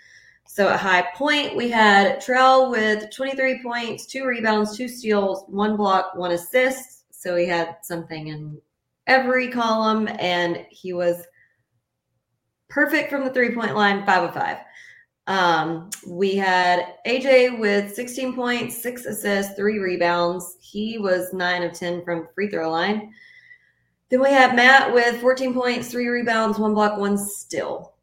so at high point, we had Trell with 23 points, two rebounds, two steals, one block, one assist. So he had something in every column, and he was perfect from the three point line, five of five. Um, we had AJ with 16 points, six assists, three rebounds. He was nine of 10 from free throw line. Then we have Matt with 14 points, three rebounds, one block, one steal.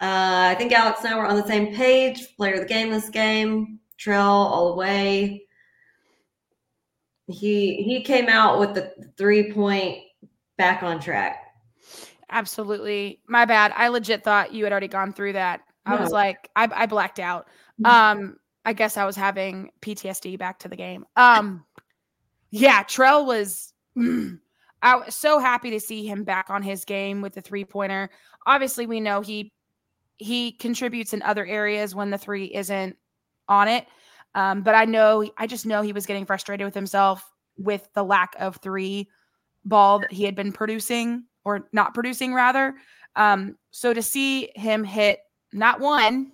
Uh, I think Alex and I were on the same page. Player of the game this game, Trell all the way. he he came out with the three point back on track. Absolutely. My bad. I legit thought you had already gone through that. I was like, I, I blacked out. Mhm. Um, I guess I was having PTSD back to the game. Um, yeah, Trell was. I was so happy to see him back on his game with the three pointer. Obviously, we know he he contributes in other areas when the three isn't on it. Um, but I know I just know he was getting frustrated with himself with the lack of three ball that he had been producing or not producing rather. Um, so to see him hit not one,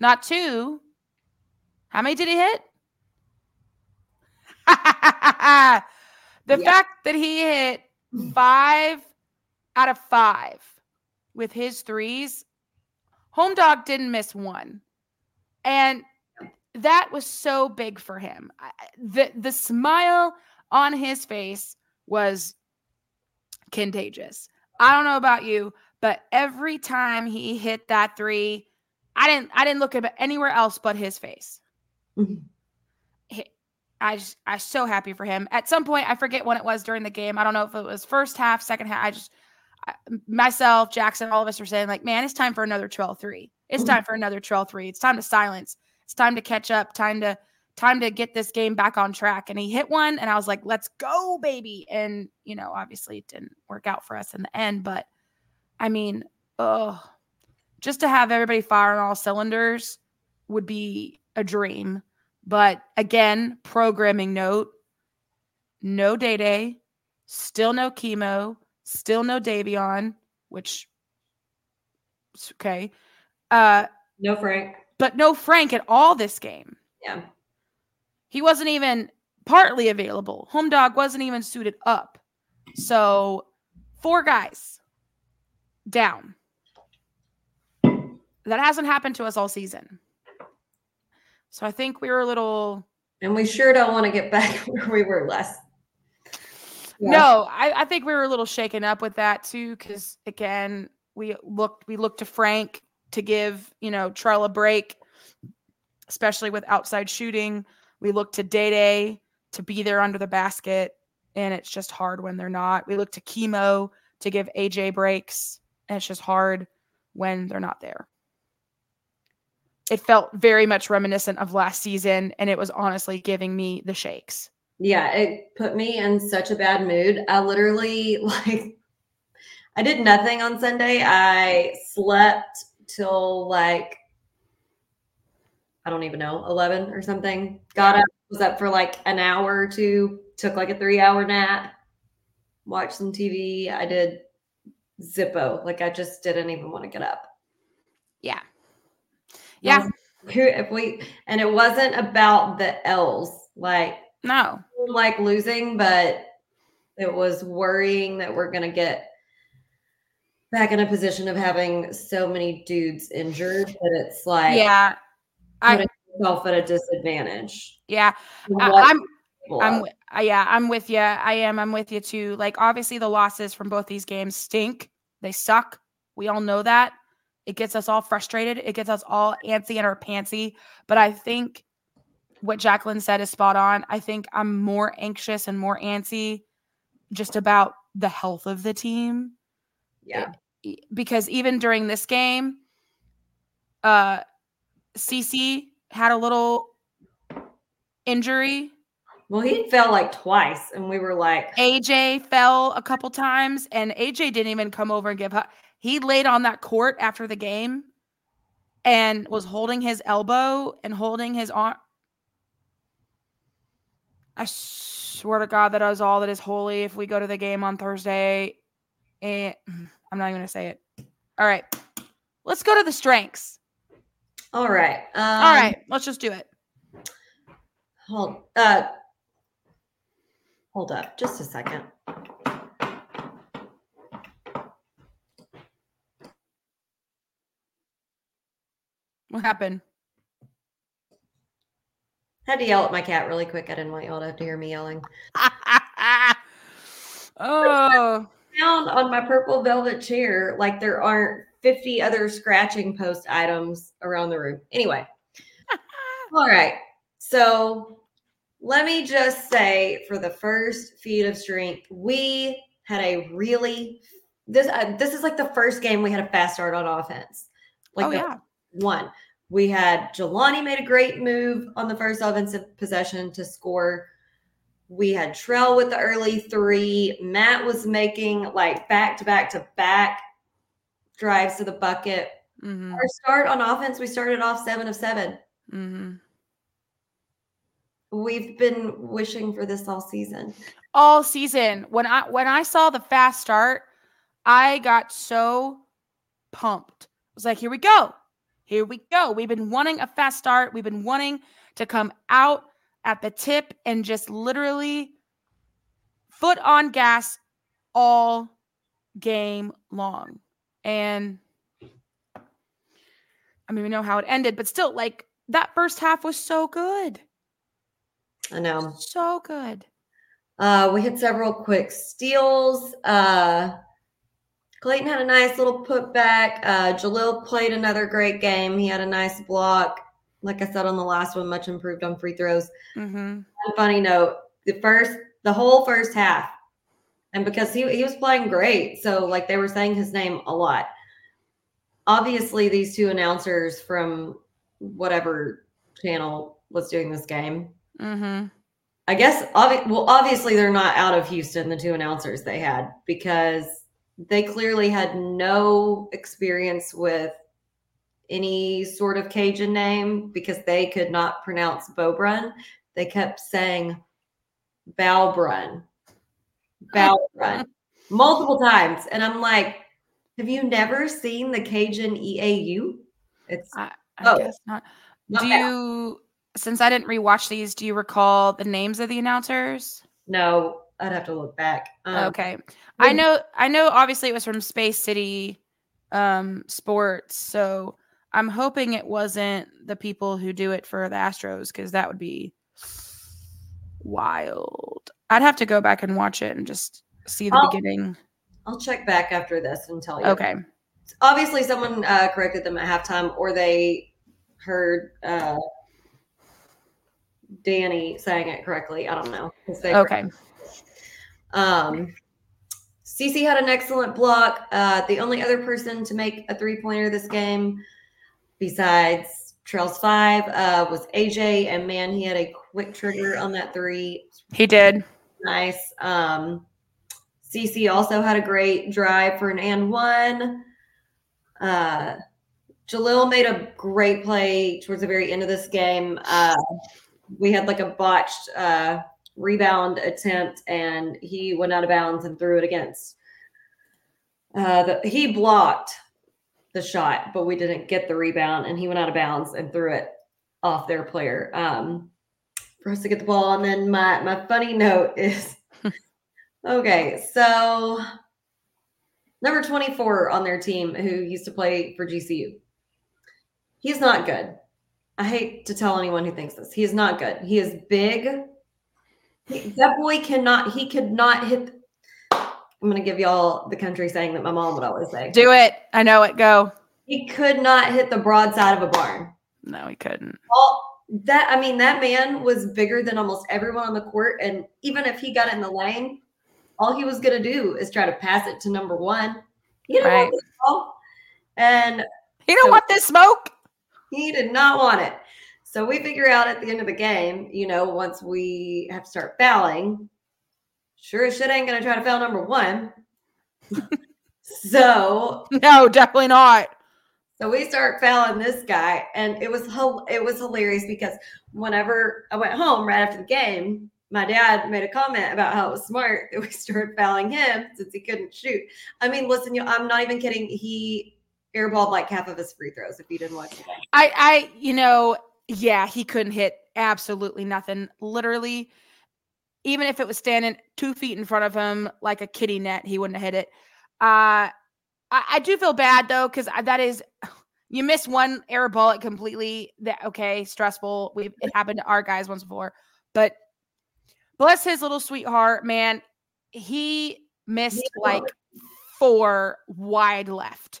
not two, how many did he hit? the Yeah. fact that he hit five out of five with his threes, home dog didn't miss one. And that was so big for him. The the smile on his face was contagious. I don't know about you, but every time he hit that three, I didn't I didn't look at anywhere else but his face. Mhm. I just I was so happy for him. At some point, I forget when it was during the game. I don't know if it was first half, second half. I just myself, Jackson, all of us were saying like, man, it's time for another Trell three. It's time for another Trell three. It's time to silence. It's time to catch up. Time to time to get this game back on track. And he hit one, and I was like, let's go, baby. And you know, obviously, it didn't work out for us in the end. But I mean, oh, just to have everybody fire on all cylinders would be a dream. But again, programming note: no day day, still no chemo, still no Davion, which okay. Uh, No Frank. but no Frank at all this game. Yeah. He wasn't even partly available. Home dog wasn't even suited up. So four guys down. That hasn't happened to us all season. So I think we were a little And we sure don't want to get back where we were last. Yeah. No, I, I think we were a little shaken up with that too, because again, we looked we looked to Frank to give you know Trell a break, especially with outside shooting. We looked to Day Day to be there under the basket, and it's just hard when they're not. We look to Chemo to give AJ breaks, and it's just hard when they're not there. It felt very much reminiscent of last season, and it was honestly giving me the shakes. Yeah, it put me in such a bad mood. I literally like I did nothing on Sunday. I slept till like I don't even know, 11 or something. Got up, was up for like an hour or two, took like a 3-hour nap, watched some TV. I did Zippo. Like I just didn't even want to get up. Yeah. Yeah. if we and it wasn't about the L's. Like No. like losing, but it was worrying that we're going to get back in a position of having so many dudes injured that it's like yeah. I yourself at a disadvantage. yeah. I'm I'm uh, yeah, I'm with you. I am. I'm with you too. Like obviously the losses from both these games stink. They suck. We all know that. It gets us all frustrated. It gets us all antsy and our pantsy. But I think what Jacqueline said is spot on. I think I'm more anxious and more antsy just about the health of the team. yeah. because even during this game, uh, CC had a little injury. Well, he fell like twice, and we were like, AJ fell a couple times, and AJ didn't even come over and give up. He laid on that court after the game and was holding his elbow and holding his arm. I swear to God that is all that is holy. If we go to the game on Thursday, and I'm not even gonna say it. All right, let's go to the strengths. all right. Um, All right, let's just do it. Hold, uh, hold up just a second. What happened? Had to yell at my cat really quick. I didn't want y'all to have to hear me yelling. oh, Down on my purple velvet chair, like there aren't 50 other scratching post items around the room. Anyway. All right. So let me just say for the first feat of strength, we had a really this uh, this is like the first game we had a fast start on offense. Like oh yeah. one. We had Jelani made a great move on the first offensive possession to score. We had Trell with the early three. Matt was making like back to back to back drives to the bucket. hmm Our start on offense, we started off seven of seven. hmm We've been wishing for this all season. All season. When I when I saw the fast start, I got so pumped. I was like, here we go. Here we go. We've been wanting a fast start. We've been wanting to come out at the tip and just literally foot on gas all game long. And I mean, we know how it ended, but still, like that first half was so good. I know. So good. Uh, we had several quick steals. Uh, Clayton had a nice little putback. Uh, Jalil played another great game. He had a nice block. Like I said on the last one, much improved on free throws. Mm-hmm. Funny note: the first, the whole first half, and because he he was playing great, so like they were saying his name a lot. Obviously, these two announcers from whatever channel was doing this game Mm-hmm. I guess, obvi- well, obviously they're not out of Houston, the two announcers they had, because they clearly had no experience with any sort of Cajun name because they could not pronounce Beaubrun. They kept saying Balbrun, Balbrun multiple times. And I'm like, have you never seen the Cajun EAU? It's I, I Oh. guess not. not do bad. you, since I didn't rewatch these, do you recall the names of the announcers? no, I'd have to look back. Um, okay, I know. I know. Obviously, it was from Space City um, Sports, so I'm hoping it wasn't the people who do it for the Astros because that would be wild. I'd have to go back and watch it and just see the I'll- beginning. I'll check back after this and tell you. Okay. obviously someone uh, corrected them at halftime or they heard uh, danny saying it correctly i don't know. Okay. um cc had an excellent block uh, the only other person to make a three-pointer this game besides Trell's five uh, was aj and man he had a quick trigger on that three He did. nice. Um, CC also had a great drive for an and one. Uh, Jalil made a great play towards the very end of this game. Uh, we had like a botched uh, rebound attempt, and he went out of bounds and threw it against. Uh, the, he blocked the shot, but we didn't get the rebound, and he went out of bounds and threw it off their player. Um, for us to get the ball. And then my my funny note is okay, so number 24 on their team who used to play for GCU. He's not good. I hate to tell anyone who thinks this. He is not good. He is big. He- that boy cannot, he could not hit. I'm going to give y'all the country saying that my mom would always say. Do it. I know it. Go. He could not hit the broadside of a barn. No, he couldn't. All that I mean, that man was bigger than almost everyone on the court, and even if he got in the lane, all he was gonna do is try to pass it to number one. He didn't Right. want ball, and You don't So- want this smoke. he did not want it. So we figure out at the end of the game, you know, once we have to start fouling, sure as shit ain't gonna try to foul number one. so No, definitely not. So we start fouling this guy, and it was it was hilarious because whenever I went home right after the game, my dad made a comment about how it was smart that we started fouling him since he couldn't shoot. I mean, listen, you, I'm not even kidding. He airballed like half of his free throws if you didn't watch the game. I, I, you know, yeah, he couldn't hit absolutely nothing. Literally, even if it was standing two feet in front of him like a kitty net, he wouldn't have hit it. Uh, I, I do feel bad though because that is you miss one air ball it completely. That okay, stressful. We it happened to our guys once before, but bless his little sweetheart, man. He missed like four wide left.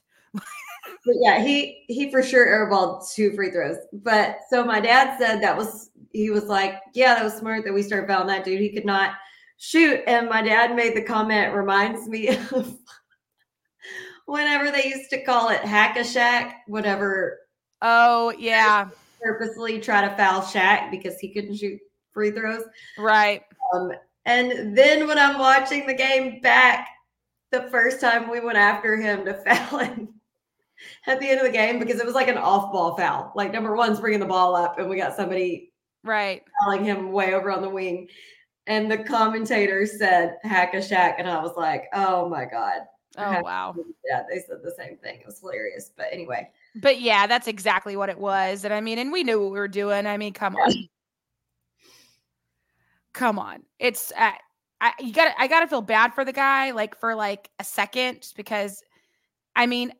But yeah, he he for sure airballed two free throws. But so my dad said that was he was like, "Yeah, that was smart that we started fouling that dude. He could not shoot." And my dad made the comment, reminds me of whenever they used to call it hack a Shaq, whatever Oh, yeah. purposely try to foul Shaq because he couldn't shoot free throws. Right. Um, and then when I'm watching the game back, the first time we went after him to foul him at the end of the game because it was like an off ball foul. Like number one's bringing the ball up, and we got somebody Right. fouling him way over on the wing. And the commentator said hack a Shaq, and I was like, oh my God. Oh, wow. Yeah, they said the same thing. It was hilarious. But anyway, But yeah, that's exactly what it was. And I mean, and we knew what we were doing. I mean, come on. come on. It's uh, I you got I got to feel bad for the guy like for like a second just because I mean,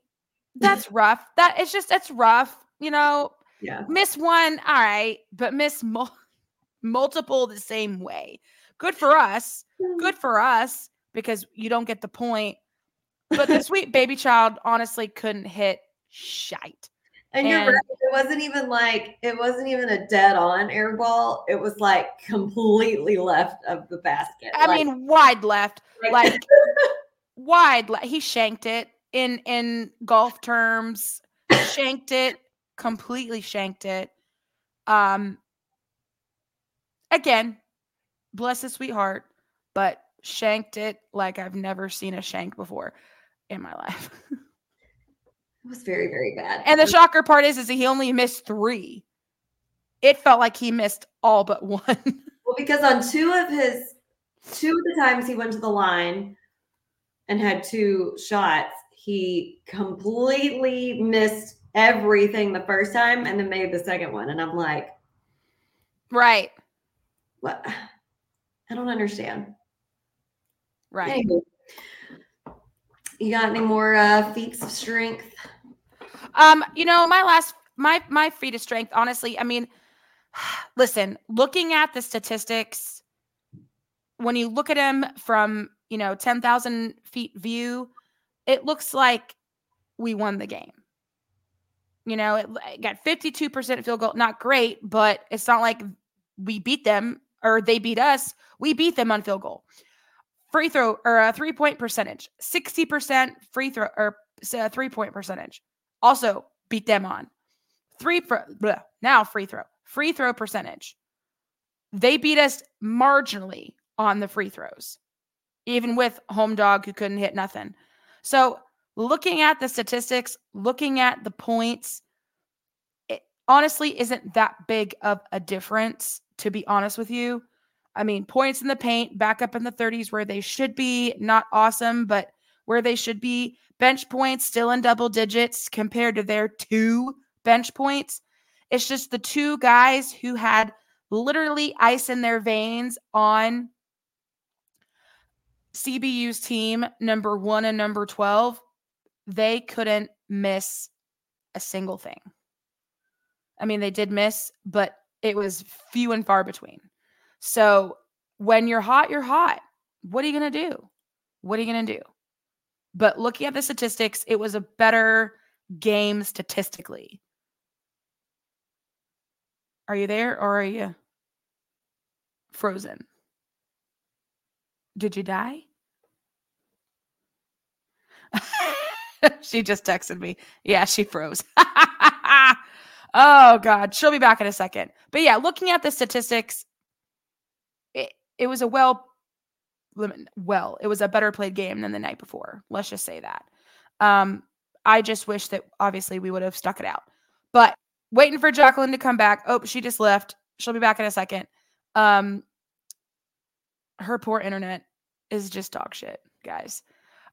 that's rough. That it's just it's rough, you know. yeah. Miss one, all right, but miss mul- multiple the same way. Good for us. Good for us because you don't get the point. But the sweet baby child honestly couldn't hit shite. And you're right. It wasn't even like it wasn't even a dead on air ball. It was like completely left of the basket. I Like- mean, wide left, like, like wide. Le- he shanked it in in golf terms. shanked it completely. Shanked it. Um. Again, bless his sweetheart, but shanked it like I've never seen a shank before in my life. it was very, very bad. and the shocker part is, is he only missed three. It felt like he missed all but one. well, because on two of his two of the times he went to the line and had two shots, he completely missed everything the first time and then made the second one. And I'm like, right. what? I don't understand. Right. Anywho, you got any more uh, feats of strength? Um, you know, my last my my feat of strength, honestly, I mean, listen, looking at the statistics, when you look at him from, you know, 10,000 feet view, it looks like we won the game. You know, it, got 52% field goal, not great, but it's not like we beat them or they beat us. We beat them on field goal. Free throw or a three point percentage, 60% free throw or uh, three point percentage. Also beat them on three bleh, now free throw free throw percentage. They beat us marginally on the free throws, even with home dog who couldn't hit nothing. So looking at the statistics, looking at the points, it honestly isn't that big of a difference. To be honest with you, I mean points in the paint, back up in the 30s where they should be, not awesome, but where they should be. Bench points still in double digits compared to their two bench points. It's just the two guys who had literally ice in their veins on CBU's team, number one and number 12. They couldn't miss a single thing. I mean, they did miss, but it was few and far between. So when you're hot, you're hot. What are you going to do? What are you going to do? But looking at the statistics, it was a better game statistically. Are you there or are you frozen? Did you die? she just texted me. Yeah, she froze. oh god, she'll be back in a second. But yeah, looking at the statistics, it, it was a well well, it was a better played game than the night before. Let's just say that. Um I just wish that obviously we would have stuck it out. But waiting for Jacqueline to come back. Oh, she just left. She'll be back in a second. Um her poor internet is just dog shit, guys.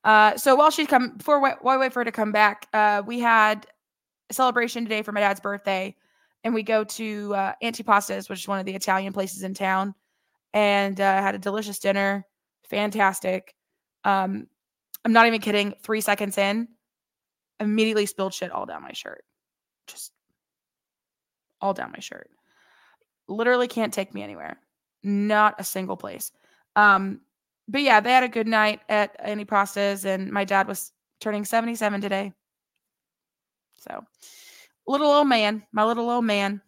Uh, so while she's come before I wait for her to come back, uh, we had a celebration today for my dad's birthday, and we go to uh, Antipastas, which is one of the Italian places in town, and uh, had a delicious dinner. Fantastic. Um, I'm not even kidding. Three seconds in, immediately spilled shit all down my shirt, just all down my shirt. Literally can't take me anywhere. Not a single place. Um, but yeah, they had a good night at Antipastas, and my dad was turning 77 today. So, little old man, my little old man.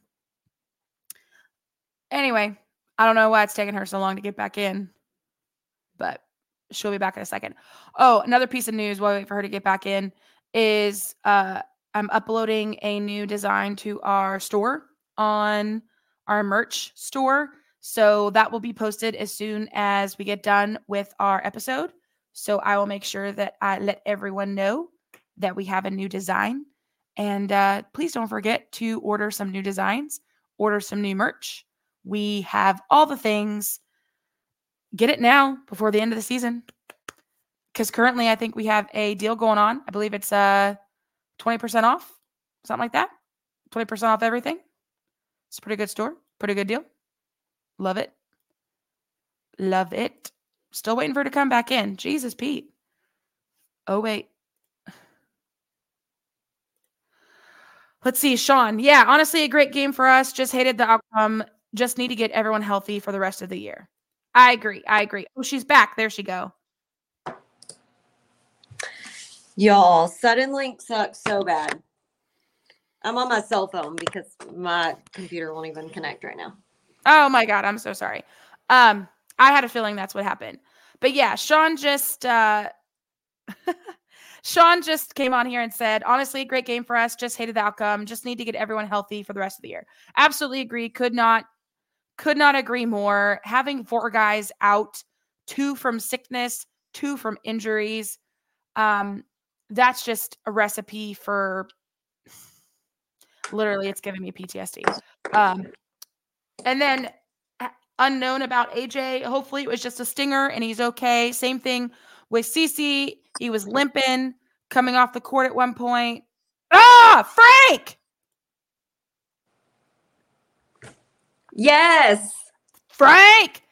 Anyway, I don't know why it's taking her so long to get back in, but she'll be back in a second. Oh, another piece of news while we wait for her to get back in is uh, I'm uploading a new design to our store on our merch store. So that will be posted as soon as we get done with our episode. So I will make sure that I let everyone know that we have a new design. And uh, please don't forget to order some new designs, order some new merch. We have all the things. Get it now before the end of the season. Because currently, I think we have a deal going on. I believe it's uh, 20% off, something like that. 20% off everything. It's a pretty good store, pretty good deal. Love it. Love it. Still waiting for her to come back in. Jesus, Pete. Oh, wait. Let's see, Sean. Yeah, honestly, a great game for us. Just hated the outcome. Just need to get everyone healthy for the rest of the year. I agree. I agree. Oh, she's back. There she go. Y'all, sudden link sucks so bad. I'm on my cell phone because my computer won't even connect right now. Oh my god, I'm so sorry. Um, I had a feeling that's what happened. But yeah, Sean just uh Sean just came on here and said, honestly, great game for us. Just hated the outcome. Just need to get everyone healthy for the rest of the year. Absolutely agree. Could not, could not agree more. Having four guys out, two from sickness, two from injuries. Um, that's just a recipe for literally it's giving me PTSD. Um, and then unknown about AJ. Hopefully, it was just a stinger and he's okay. Same thing with CC. He was limping, coming off the court at one point. Ah, Frank! Yes. Frank!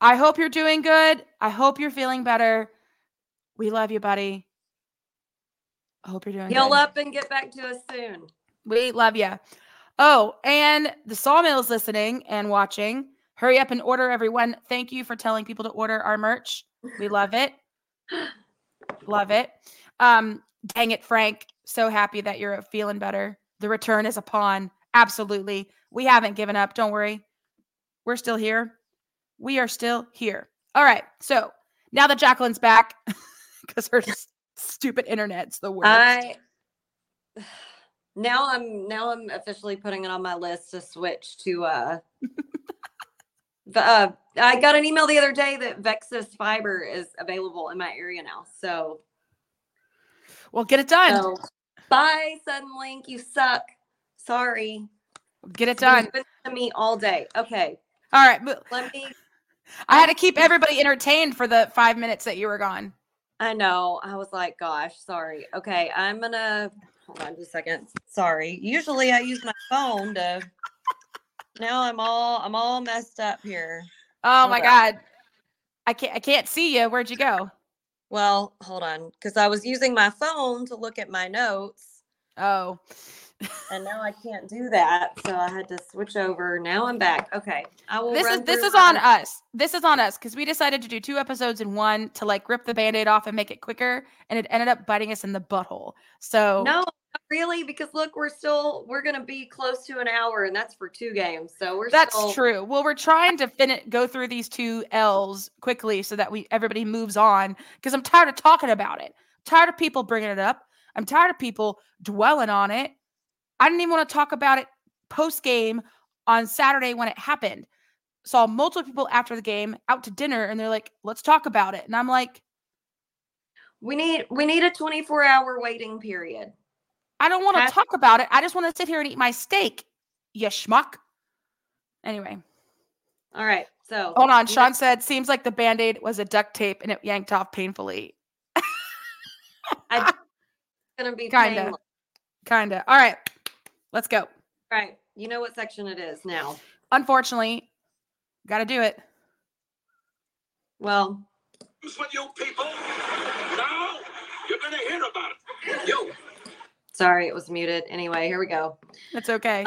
I hope you're doing good. I hope you're feeling better. We love you, buddy. I hope you're doing Heal good. up and get back to us soon. We love you. Oh, and the sawmill is listening and watching. Hurry up and order, everyone. Thank you for telling people to order our merch. We love it. love it. Um, dang it, Frank. So happy that you're feeling better. The return is upon. Absolutely. We haven't given up. Don't worry. We're still here. We are still here. All right. So now that Jacqueline's back, because her stupid internet's the worst. I now I'm now I'm officially putting it on my list to switch to uh the uh I got an email the other day that Vexus fiber is available in my area now. So, well, get it done. so bye Suddenlink, you suck. Sorry. get it been done. happening to me all day. Okay. All right. but Let me I had to keep everybody entertained for the five minutes that you were gone. I know. I was like, gosh, sorry. Okay, I'm gonna hold on just a second. Sorry. Usually I use my phone to now I'm all I'm all messed up here. Oh Hold my on. god. I can't I can't see you. Where'd you go? Well, hold on, because I was using my phone to look at my notes, Oh. and now I can't do that. So I had to switch over. Now I'm back. Okay, I will. This is this is on us. This is on us because we decided to do two episodes in one to like rip the band-aid off and make it quicker, and it ended up biting us in the butthole. So No, really, because look, we're still we're gonna be close to an hour, and that's for two games. So we're that's still, true. Well, we're trying to finish go through these two L's quickly so that we everybody moves on because I'm tired of talking about it. tired of people bringing it up. I'm tired of people dwelling on it. I didn't even want to talk about it post game on Saturday when it happened. Saw multiple people after the game out to dinner and they're like, let's talk about it. And I'm like, We need we need a 24 hour waiting period. I don't want to talk about it. I just want to sit here and eat my steak, you schmuck. Anyway, All right. So hold on. you Sean said, seems like the band aid was a duct tape and it yanked off painfully. I'm gonna be Kinda. Kinda. All right, let's go. Right. You know what section it is now. Unfortunately, got to do it. Well, with you people. Now you're gonna hear about it. You. Sorry, it was muted. Anyway, here we go. That's okay.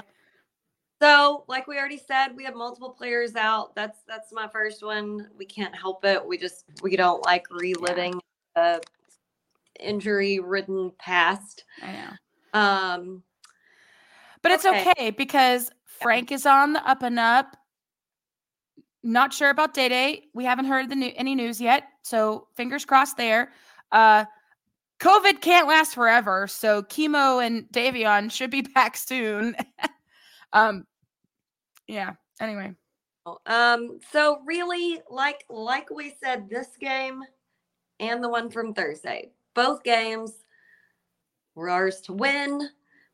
So, like we already said, we have multiple players out. That's that's my first one. We can't help it. We just we don't like reliving the injury-ridden past. I know. Um, But it's Okay. okay because Frank is on the up and up. not sure about Day Day. We haven't heard the new, any news yet, so fingers crossed there. Uh, COVID can't last forever, so chemo and Davion should be back soon. um, yeah. Anyway, Um, so really, like like we said, this game and the one from Thursday, both games were ours to win.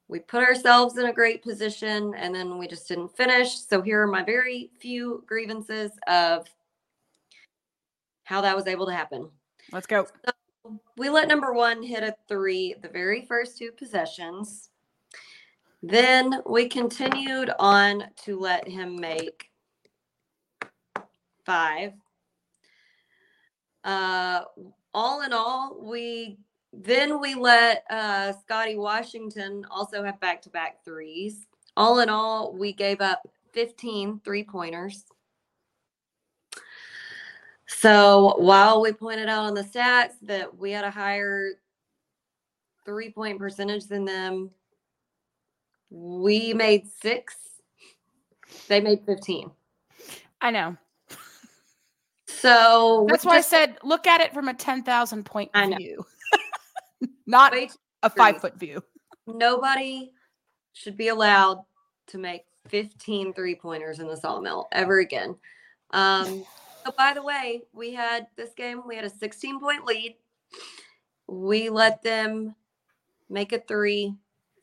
We put ourselves in a great position and then we just didn't finish. So here are my very few grievances of how that was able to happen. let's go. We let number one hit a three the very first two possessions. Then we continued on to let him make five. Uh, all in all, we then we let uh, Scotty Washington also have back to back threes. All in all, we gave up 15 three pointers. So while we pointed out on the stats that we had a higher three point percentage than them, we made six. They made 15. I know. So That's why I said look at it from a 10,000 point view, not way too- a five foot view. nobody should be allowed to make 15 three pointers in the sawmill ever again. Um, so by the way, we had this game, we had a 16 point lead. We let them make a three,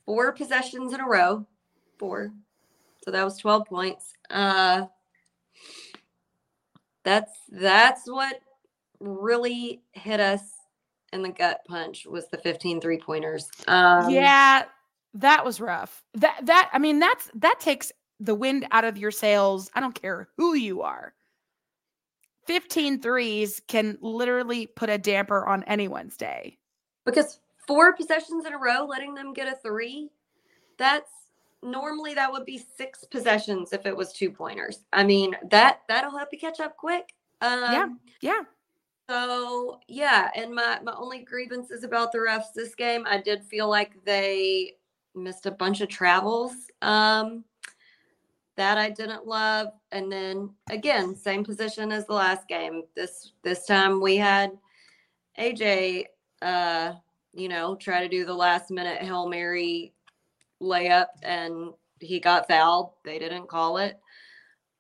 four possessions in a row, four. So that was 12 points. Uh, that's that's what really hit us in the gut punch was the 15 three pointers. Um, yeah, that was rough. That that I mean that's that takes the wind out of your sails. I don't care who you are. 15 threes can literally put a damper on anyone's day. because four possessions in a row, letting them get a three, that's normally that would be six possessions if it was two pointers. I mean that that'll help you catch up quick. Um, Yeah. Yeah. So yeah, and my my only grievances about the refs this game, I did feel like they missed a bunch of travels. Um that I didn't love. And then again, same position as the last game. This this time we had AJ uh, you know, try to do the last minute Hail Mary layup and he got fouled. They didn't call it.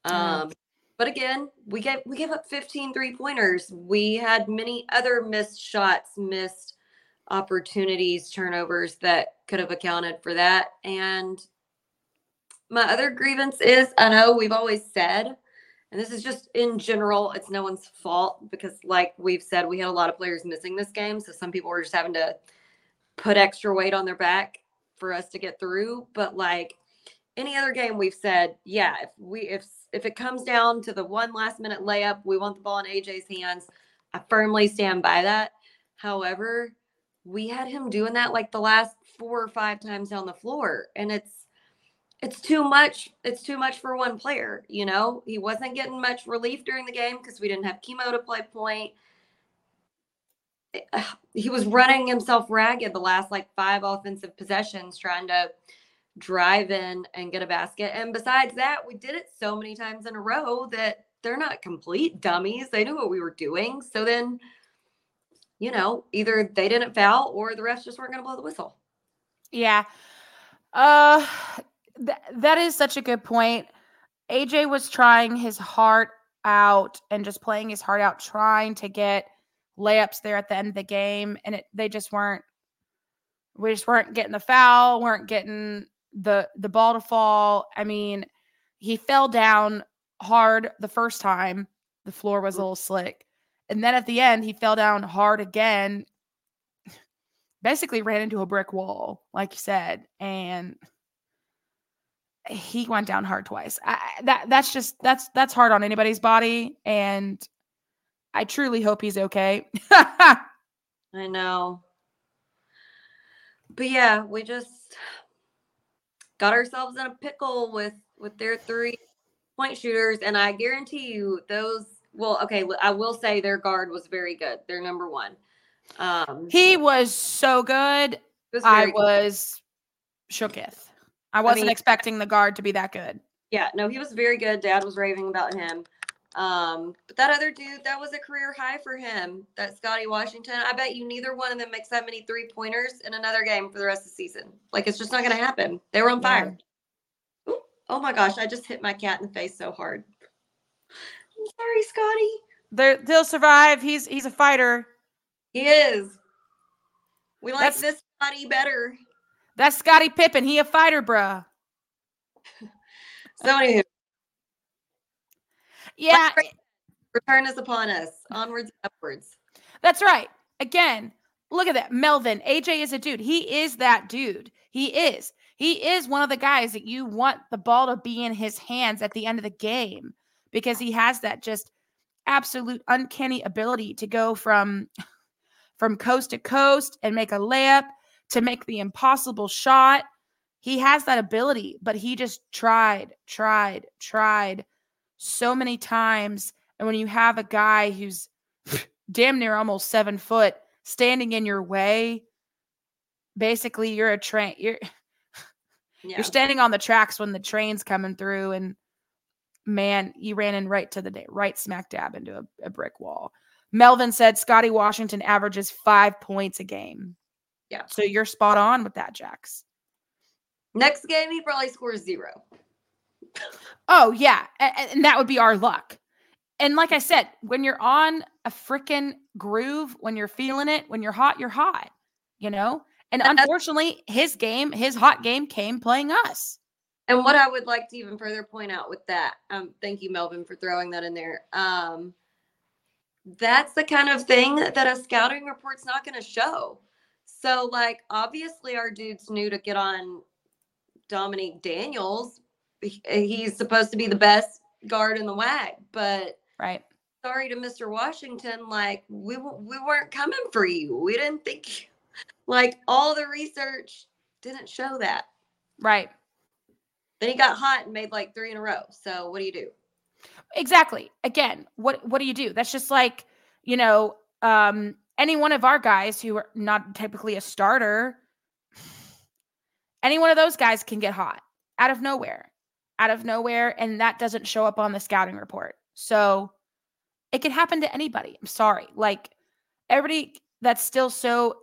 Yeah. Um but again, we gave we gave up 15 three pointers. We had many other missed shots, missed opportunities, turnovers that could have accounted for that. And my other grievance is I know we've always said, and this is just in general, it's no one's fault because, like we've said, we had a lot of players missing this game. So some people were just having to put extra weight on their back for us to get through. But like any other game, we've said, yeah, if we if if it comes down to the one last minute layup, we want the ball in AJ's hands. I firmly stand by that. However, we had him doing that like the last four or five times on the floor, and it's it's too much. It's too much for one player. You know, he wasn't getting much relief during the game because we didn't have chemo to play point. He was running himself ragged the last like five offensive possessions trying to drive in and get a basket. And besides that, we did it so many times in a row that they're not complete dummies. They knew what we were doing. So then, you know, either they didn't foul or the refs just weren't going to blow the whistle. Yeah. Uh th- that is such a good point. AJ was trying his heart out and just playing his heart out trying to get layups there at the end of the game and it they just weren't we just weren't getting the foul, weren't getting the the ball to fall. I mean, he fell down hard the first time. The floor was a little slick. And then at the end, he fell down hard again basically ran into a brick wall, like you said, and he went down hard twice. I, that that's just that's that's hard on anybody's body, and I truly hope he's okay. I know. But yeah, we just got ourselves in a pickle with with their three point shooters and I guarantee you those well okay, I will say their guard was very good. Their number 1. Um he was so good. was I very good. was shooketh. I wasn't mean- expecting the guard to be that good. Yeah, no, he was very good. Dad was raving about him. Um, but that other dude, that was a career high for him. That Scotty Washington. I bet you neither one of them makes that many three pointers in another game for the rest of the season. Like it's just not going to happen. They were on fire. Ooh, oh my gosh! I just hit my cat in the face so hard. I'm sorry, Scotty. They're, they'll survive. He's he's a fighter. He is. We like That's- this Scotty better. That's Scottie Pippen. He a fighter, bruh. So anywho, Yeah, return is upon us. Onwards, and upwards. That's right. Again, look at that. Melvin, AJ is a dude. He is that dude. He is. He is one of the guys that you want the ball to be in his hands at the end of the game because he has that just absolute uncanny ability to go from from coast to coast and make a layup to make the impossible shot. He has that ability, but he just tried, tried, tried so many times. And when you have a guy who's damn near almost seven foot standing in your way, basically you're a train. You're Yeah. you're standing on the tracks when the train's coming through, and man, you ran in right to the day, right smack dab into a, a brick wall. Melvin said Scotty Washington averages five points a game. Yeah. So you're spot on with that, Jax. Next game, he probably scores zero. Oh yeah, a- a- and, that would be our luck. And like I said, when you're on a freaking groove, when you're feeling it, when you're hot, you're hot. You know. And unfortunately, his game, his hot game, came playing us. And what I would like to even further point out with that, um, thank you, Melvin, for throwing that in there. Um, that's the kind of thing that a scouting report's not going to show. So, like, obviously, our dudes knew to get on Dominique Daniels. He's supposed to be the best guard in the WAC, but Right. sorry to Mr. Washington, like we we weren't coming for you. We didn't think, like, all the research didn't show that. Right. Then he got hot and made like three in a row. So what do you do? Exactly. Again, what what do you do? That's just like, you know, um any one of our guys who are not typically a starter, any one of those guys can get hot out of nowhere. Out of nowhere and that doesn't show up on the scouting report. So it can happen to anybody. I'm sorry. Like everybody that's still so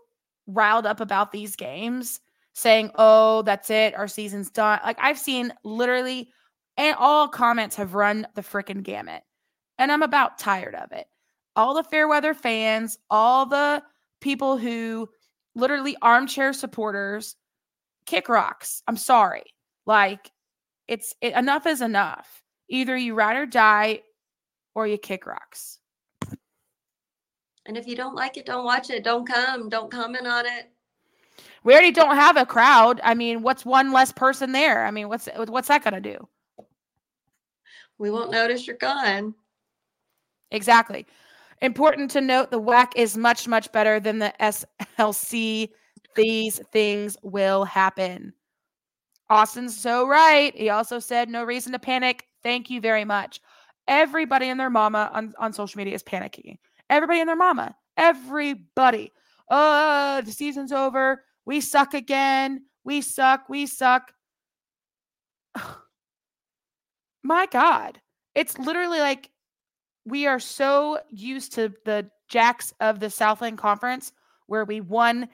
riled up about these games saying, "Oh, that's it. Our season's done." Like I've seen literally and all comments have run the freaking gamut. And I'm about tired of it. All the Fairweather fans, all the people who literally armchair supporters kick rocks. I'm sorry. Like it's it, enough is enough. Either you ride or die or you kick rocks. And if you don't like it, don't watch it. Don't come. Don't comment on it. We already don't have a crowd. I mean, what's one less person there? I mean, what's what's that going to do? We won't notice you're gone. Exactly. Important to note the WAC is much, much better than the SLC. These things will happen. Austin's so right. He also said, no reason to panic. Thank you very much. Everybody and their mama on, on social media is panicky. Everybody and their mama. Everybody. Uh, the season's over. We suck again. We suck. We suck. My God. It's literally like we are so used to the jacks of the Southland Conference where we won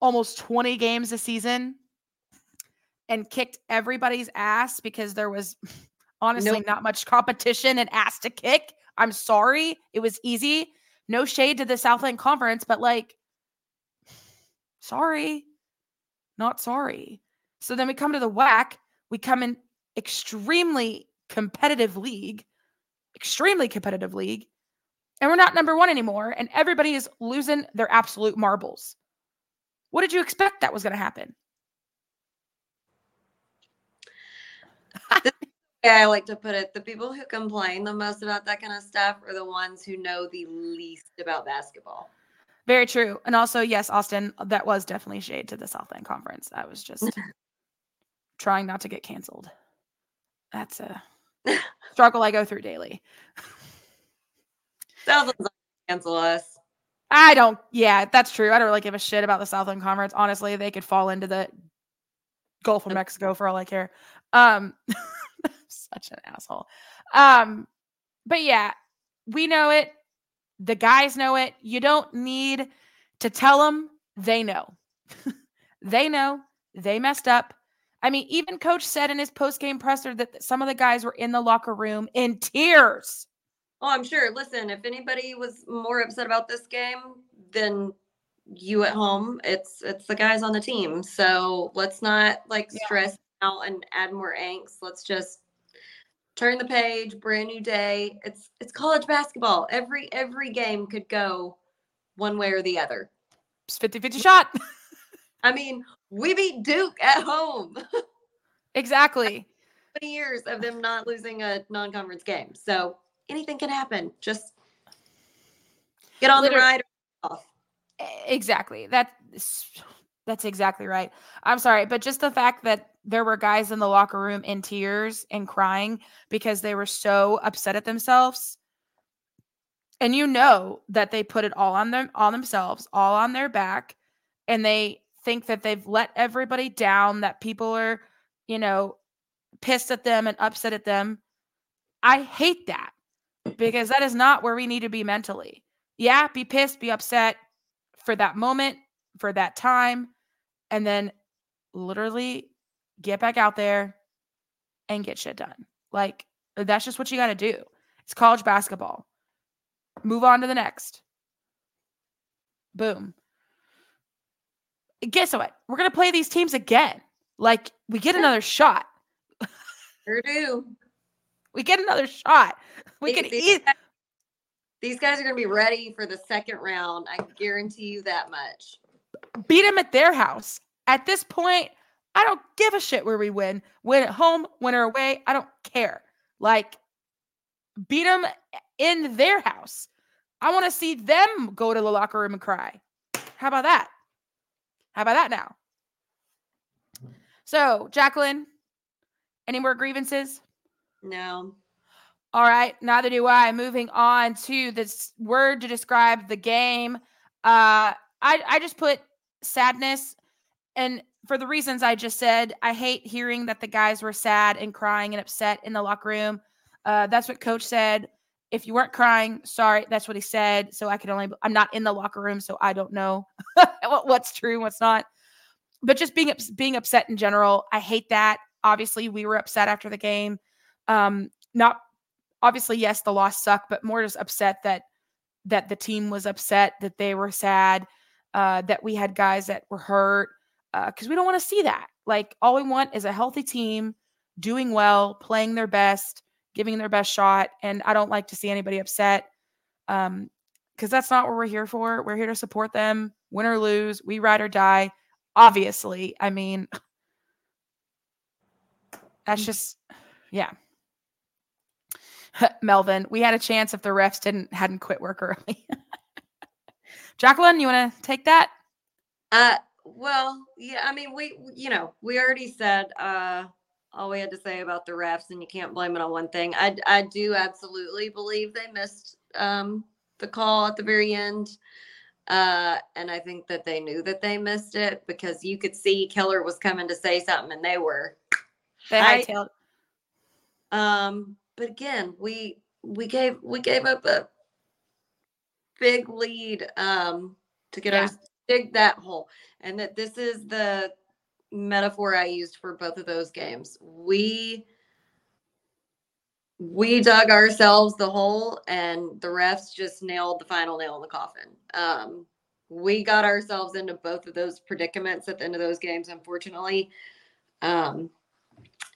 almost 20 games a season and kicked everybody's ass because there was honestly Nope. not much competition and ass to kick. I'm sorry. It was easy. No shade to the Southland Conference, but like, sorry. Not sorry. So then we come to the WAC. We come in extremely competitive league, extremely competitive league, and we're not number one anymore. And everybody is losing their absolute marbles. What did you expect that was going to happen? Yeah, I like to put it. The people who complain the most about that kind of stuff are the ones who know the least about basketball. Very true. And also, yes, Austin, that was definitely shade to the Southland Conference. I was just trying not to get canceled. That's a struggle I go through daily. Gonna cancel us. I don't, yeah, that's true. I don't really give a shit about the Southland Conference. Honestly, they could fall into the Gulf of Mexico for all I care. Um, such an asshole. Um, but yeah, we know it. The guys know it. You don't need to tell them. They know. they know they messed up. I mean, even coach said in his post-game presser that some of the guys were in the locker room in tears. Oh, I'm sure. Listen, if anybody was more upset about this game than you at home, it's it's the guys on the team. So let's not like Yeah. stress out and add more angst. Let's just turn the page, brand new day. It's it's college basketball. Every every game could go one way or the other. It's 50-50 shot. I mean, we beat Duke at home. exactly. 20 years of them not losing a non-conference game. So anything can happen. Just get on Liter- the ride or off. Exactly. That that's exactly right. I'm sorry, but just the fact that there were guys in the locker room in tears and crying because they were so upset at themselves. And you know that they put it all on them on themselves, all on their back, and they think that they've let everybody down, that people are, you know, pissed at them and upset at them. I hate that because that is not where we need to be mentally. Yeah, be pissed, be upset, for that moment, for that time, and then literally get back out there and get shit done. Like, that's just what you got to do. It's college basketball. Move on to the next. Boom. Guess what? We're going to play these teams again. Like, we get another shot. Sure do. We get another shot. We These- can these eat. guys- These guys are going to be ready for the second round. I guarantee you that much. beat them at their house. At this point, I don't give a shit where we win. Win at home, win or away, I don't care. Like, beat them in their house. I want to see them go to the locker room and cry. How about that? How about that now? So, Jacqueline, any more grievances? No. All right, neither do I. Moving on to this word to describe the game. Uh I I just put sadness and for the reasons I just said, I hate hearing that the guys were sad and crying and upset in the locker room. Uh that's what coach said. If you weren't crying, sorry, that's what he said. So I can only I'm not in the locker room, so I don't know what's true what's not. But just being being upset in general, I hate that. Obviously, we were upset after the game. Um not obviously yes the loss sucked but more just upset that that the team was upset that they were sad uh that we had guys that were hurt uh because we don't want to see that like all we want is a healthy team doing well playing their best giving their best shot and i don't like to see anybody upset um because that's not what we're here for we're here to support them win or lose we ride or die obviously i mean that's just yeah Melvin, we had a chance if the refs didn't hadn't quit work early. Jacqueline, you want to take that? Uh, well, yeah, I mean, we, you know, we already said uh, all we had to say about the refs, and you can't blame it on one thing. I, I do absolutely believe they missed um, the call at the very end. Uh, and I think that they knew that they missed it because you could see Keller was coming to say something, and they were. They hightailed. Um, but again, we we gave we gave up a big lead um to get Yeah. us dig that hole. And that this is the metaphor I used for both of those games. We we dug ourselves the hole and the refs just nailed the final nail in the coffin. Um we got ourselves into both of those predicaments at the end of those games, unfortunately. Um,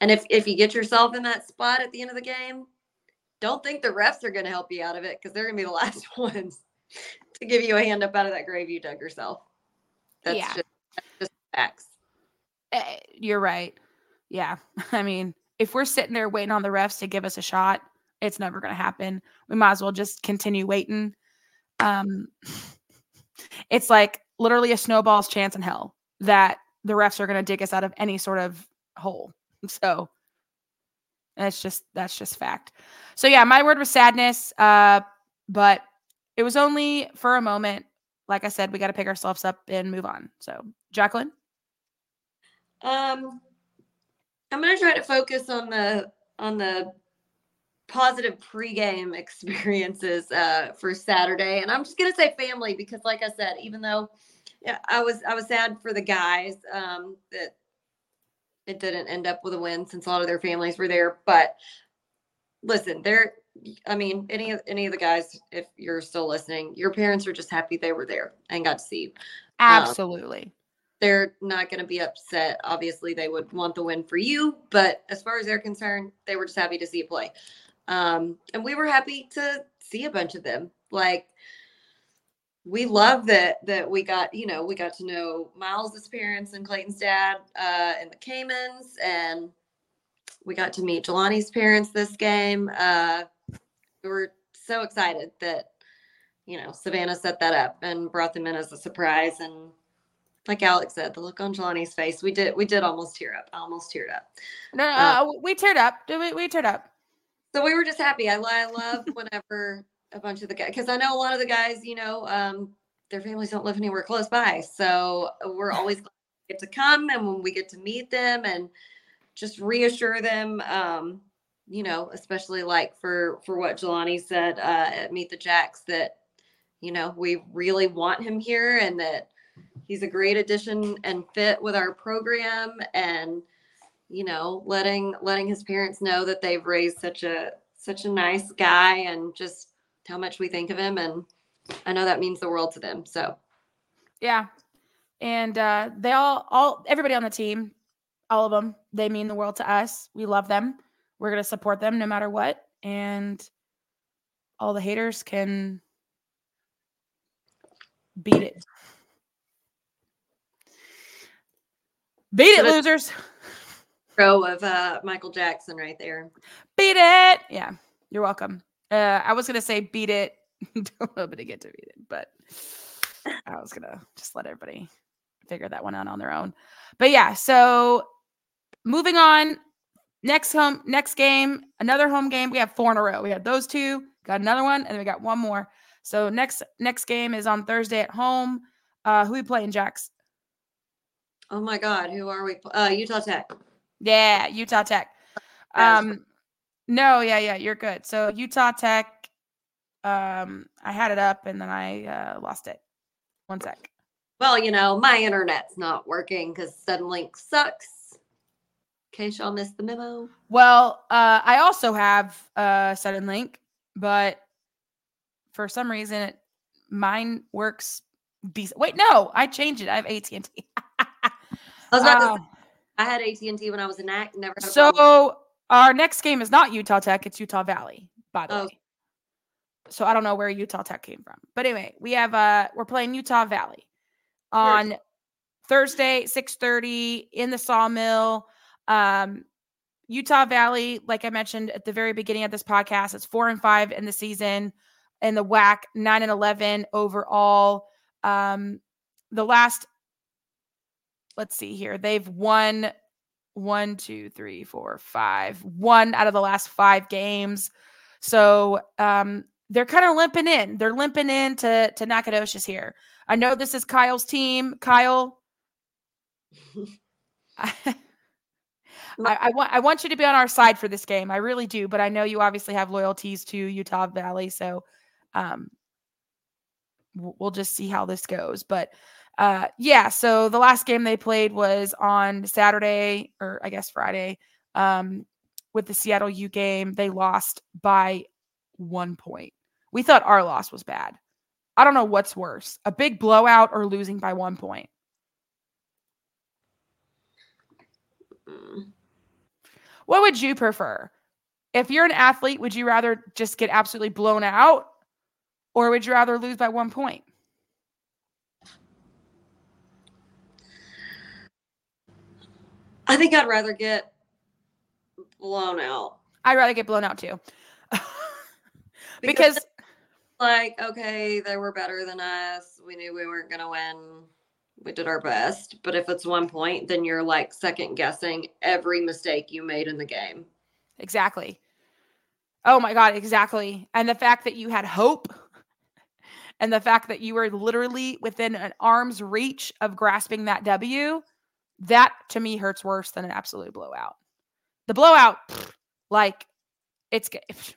and if if you get yourself in that spot at the end of the game, don't think the refs are going to help you out of it because they're going to be the last ones to give you a hand up out of that grave you dug yourself. That's Yeah. just that's just facts. Eh, You're right. Yeah. I mean, if we're sitting there waiting on the refs to give us a shot, it's never going to happen. We might as well just continue waiting. Um, it's like literally a snowball's chance in hell that the refs are going to dig us out of any sort of hole. So that's just that's just fact. So yeah, my word was sadness. Uh, but it was only for a moment. Like I said, we got to pick ourselves up and move on. So Jacqueline. Um, I'm going to try to focus on the on the positive pregame experiences uh, for Saturday, and I'm just gonna say family because, like I said, even though yeah, I was I was sad for the guys um, that it didn't end up with a win since a lot of their families were there, but listen, they're I mean, any of any of the guys, if you're still listening, your parents are just happy they were there and got to see you. Absolutely. Um, they're not going to be upset. Obviously, they would want the win for you, but as far as they're concerned, they were just happy to see you play. Um, and we were happy to see a bunch of them. Like we love that that we got, you know, we got to know Miles's parents and Clayton's dad uh and the Caymans and we got to meet Jelani's parents this game. Uh we were so excited that you know Savannah set that up and brought them in as a surprise and like Alex said, the look on Jelani's face, we did we did almost tear up. almost teared up. No, uh, uh, we teared up. We, we teared up. So we were just happy. I, I love whenever a bunch of the guys, because I know a lot of the guys, you know, um, their families don't live anywhere close by. So we're always glad to get to come and when we get to meet them and just reassure them, um, you know, especially like for for what Jelani said uh, at Meet the Jacks that, you know, we really want him here and that he's a great addition and fit with our program and you know, letting letting his parents know that they've raised such a such a nice guy and just how much we think of him and I know that means the world to them. So yeah. And uh they all all everybody on the team, all of them, they mean the world to us. We love them. We're going to support them no matter what and all the haters can beat it. Beat it, losers row of uh, Michael Jackson right there. Beat it. Yeah, you're welcome. Uh, I was gonna say beat it. To get to beat it, but I was gonna just let everybody figure that one out on their own. But yeah, so moving on. Next home, next game, another home game. We have four in a row. We had those two, got another one, and then we got one more. So next next game is on Thursday at home. Uh, who we playing, Jax? Oh my God, who are we? Uh, Utah Tech. Yeah, Utah Tech. Um, no, yeah, yeah, you're good. So Utah Tech, um, I had it up and then I uh, lost it. One sec. Well, you know, my internet's not working because Suddenlink sucks. In case y'all missed the memo. Well, uh, I also have uh, Suddenlink, but for some reason, it, mine works decent. Wait, no, I changed it. I have AT and T. I was about to I had AT and T when I was in ACT. Never. so our next game is not Utah Tech; it's Utah Valley. By the oh. way. So I don't know where Utah Tech came from, but anyway, we have uh we're playing Utah Valley on Thursday, Thursday six thirty in the Sawmill. Um, Utah Valley, like I mentioned at the very beginning of this podcast, it's four and five in the season, and the WAC nine and eleven overall. Um, the last let's see here. They've won one, two, three, four, five, one out of the last five games. So um, they're kind of limping in. They're limping in to, to Nacogdoches here. I know this is Kyle's team. Kyle, I, I, want I want you to be on our side for this game. I really do, but I know you obviously have loyalties to Utah Valley, so um, we'll just see how this goes. But uh, yeah, so the last game they played was on Saturday, or I guess Friday, um, with the Seattle U game. They lost by one point. We thought our loss was bad. I don't know what's worse a big blowout or losing by one point. What would you prefer? If you're an athlete, would you rather just get absolutely blown out or would you rather lose by one point? I think I'd rather get blown out. I'd rather get blown out too. because, because, like, okay, they were better than us. We knew we weren't going to win. We did our best. But if it's one point, then you're like second guessing every mistake you made in the game. Exactly. Oh my God, exactly. And the fact that you had hope and the fact that you were literally within an arm's reach of grasping that W that to me hurts worse than an absolute blowout. The blowout, like it's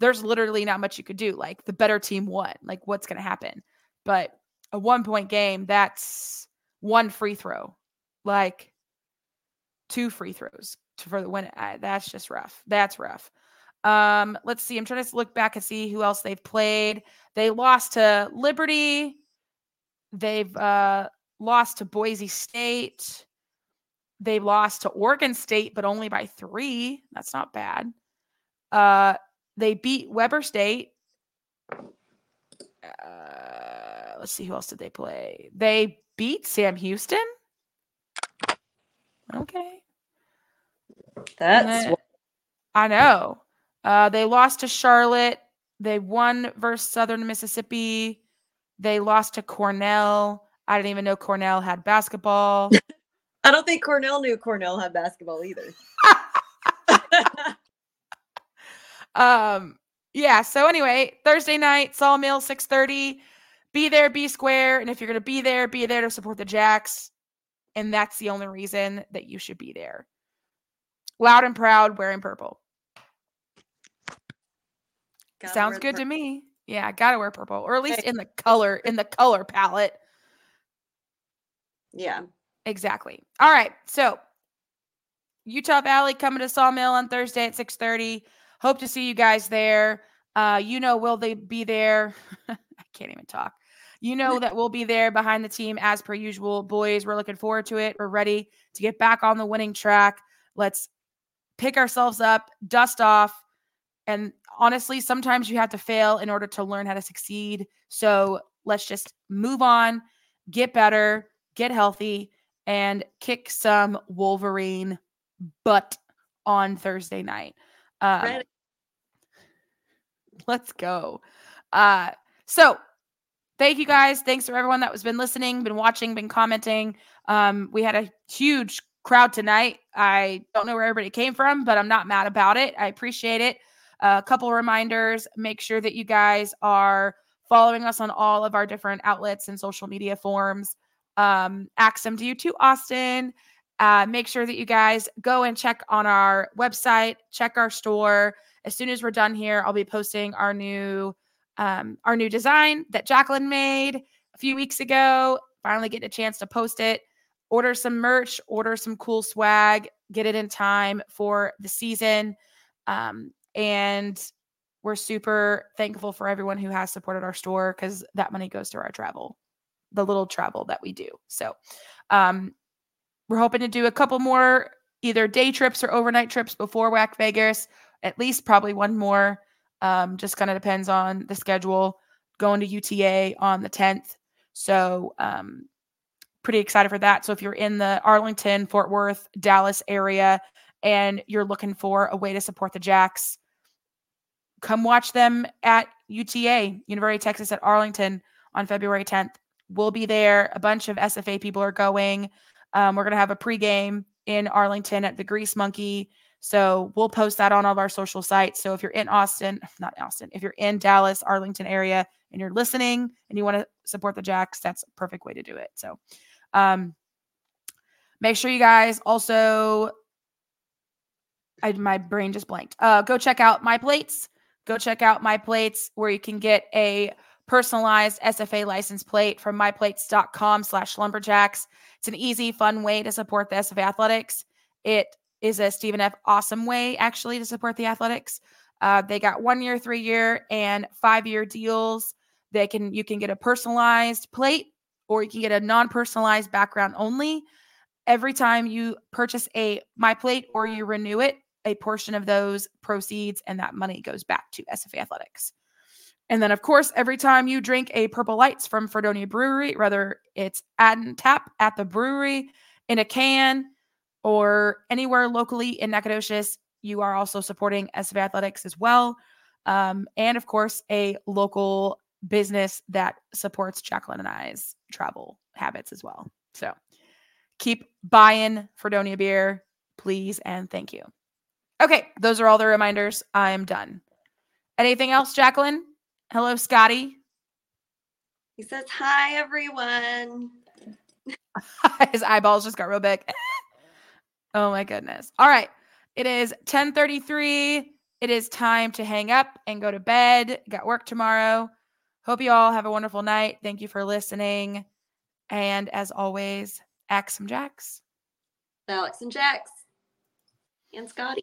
there's literally not much you could do. Like the better team won. Like what's going to happen? But a one point game, that's one free throw, like two free throws for the win. I, that's just rough. That's rough. Um, let's see. I'm trying to look back and see who else they've played. They lost to Liberty. They've uh, lost to Boise State. They lost to Oregon State, but only by three. That's not bad. Uh, they beat Weber State. Uh, let's see who else did they play. They beat Sam Houston. Okay, That's Eh, I know. Uh, they lost to Charlotte. They won versus Southern Mississippi. They lost to Cornell. I didn't even know Cornell had basketball. I don't think Cornell knew Cornell had basketball either. um yeah so anyway thursday night sawmill 6.30 be there be square and if you're going to be there be there to support the jacks and that's the only reason that you should be there loud and proud wearing purple Gotta sounds good the to me yeah gotta wear purple or at least Hey. in the color in the color palette Yeah. Exactly. All right. So Utah Valley coming to Sawmill on Thursday at 6:30. Hope to see you guys there. Uh, you know, will they be there? I can't even talk. You know that we'll be there behind the team as per usual. Boys, we're looking forward to it. We're ready to get back on the winning track. Let's pick ourselves up, dust off. And honestly, sometimes you have to fail in order to learn how to succeed. So let's just move on, get better, get healthy, and kick some Wolverine butt on Thursday night. Um, let's go. Uh, so thank you guys. Thanks for everyone that has been listening, been watching, been commenting. Um, we had a huge crowd tonight. I don't know where everybody came from, but I'm not mad about it. I appreciate it. a couple reminders make sure that you guys are following us on all of our different outlets and social media forms. Um, Axe 'em to you too, Austin. Uh, make sure that you guys go and check on our website, check our store. As soon as we're done here, I'll be posting our new um, our new design that Jacqueline made a few weeks ago. Finally getting a chance to post it. Order some merch, order some cool swag, get it in time for the season. Um, and we're super thankful for everyone who has supported our store because that money goes to our travel, the little travel that we do. So um, we're hoping to do a couple more either day trips or overnight trips before WAC Vegas, at least probably one more. Um, just kind of depends on the schedule. Going to UTA on the 10th. So, um, pretty excited for that. So, if you're in the Arlington, Fort Worth, Dallas area and you're looking for a way to support the Jacks, come watch them at UTA, University of Texas at Arlington on February 10th. We'll be there. A bunch of SFA people are going. Um, we're going to have a pregame in Arlington at the Grease Monkey. So we'll post that on all of our social sites. So if you're in Austin, not Austin, if you're in Dallas, Arlington area, and you're listening and you want to support the Jacks, that's a perfect way to do it. So um, make sure you guys also, I, my brain just blanked. Uh, go check out my plates. Go check out my plates where you can get a personalized SFA license plate from myplates.com slash lumberjacks. It's an easy, fun way to support the SFA athletics. It is a Stephen F. awesome way actually to support the athletics. Uh, they got one year, three year, and five year deals. They can you can get a personalized plate or you can get a non-personalized background only. Every time you purchase a my plate or you renew it, a portion of those proceeds and that money goes back to SFA Athletics. And then, of course, every time you drink a Purple Lights from Fredonia Brewery, whether it's at tap at the brewery in a can or anywhere locally in Nacogdoches, you are also supporting SFA Athletics as well. Um, and of course, a local business that supports Jacqueline and I's travel habits as well. So keep buying Fredonia beer, please, and thank you. Okay, those are all the reminders. I am done. Anything else, Jacqueline? Hello, Scotty. He says, Hi, everyone. His eyeballs just got real big. oh my goodness. All right. It is 1033. it is time to hang up and go to bed. Got work tomorrow. Hope you all have a wonderful night. Thank you for listening. And as always, axe some jacks. Alex and Jax and Scotty.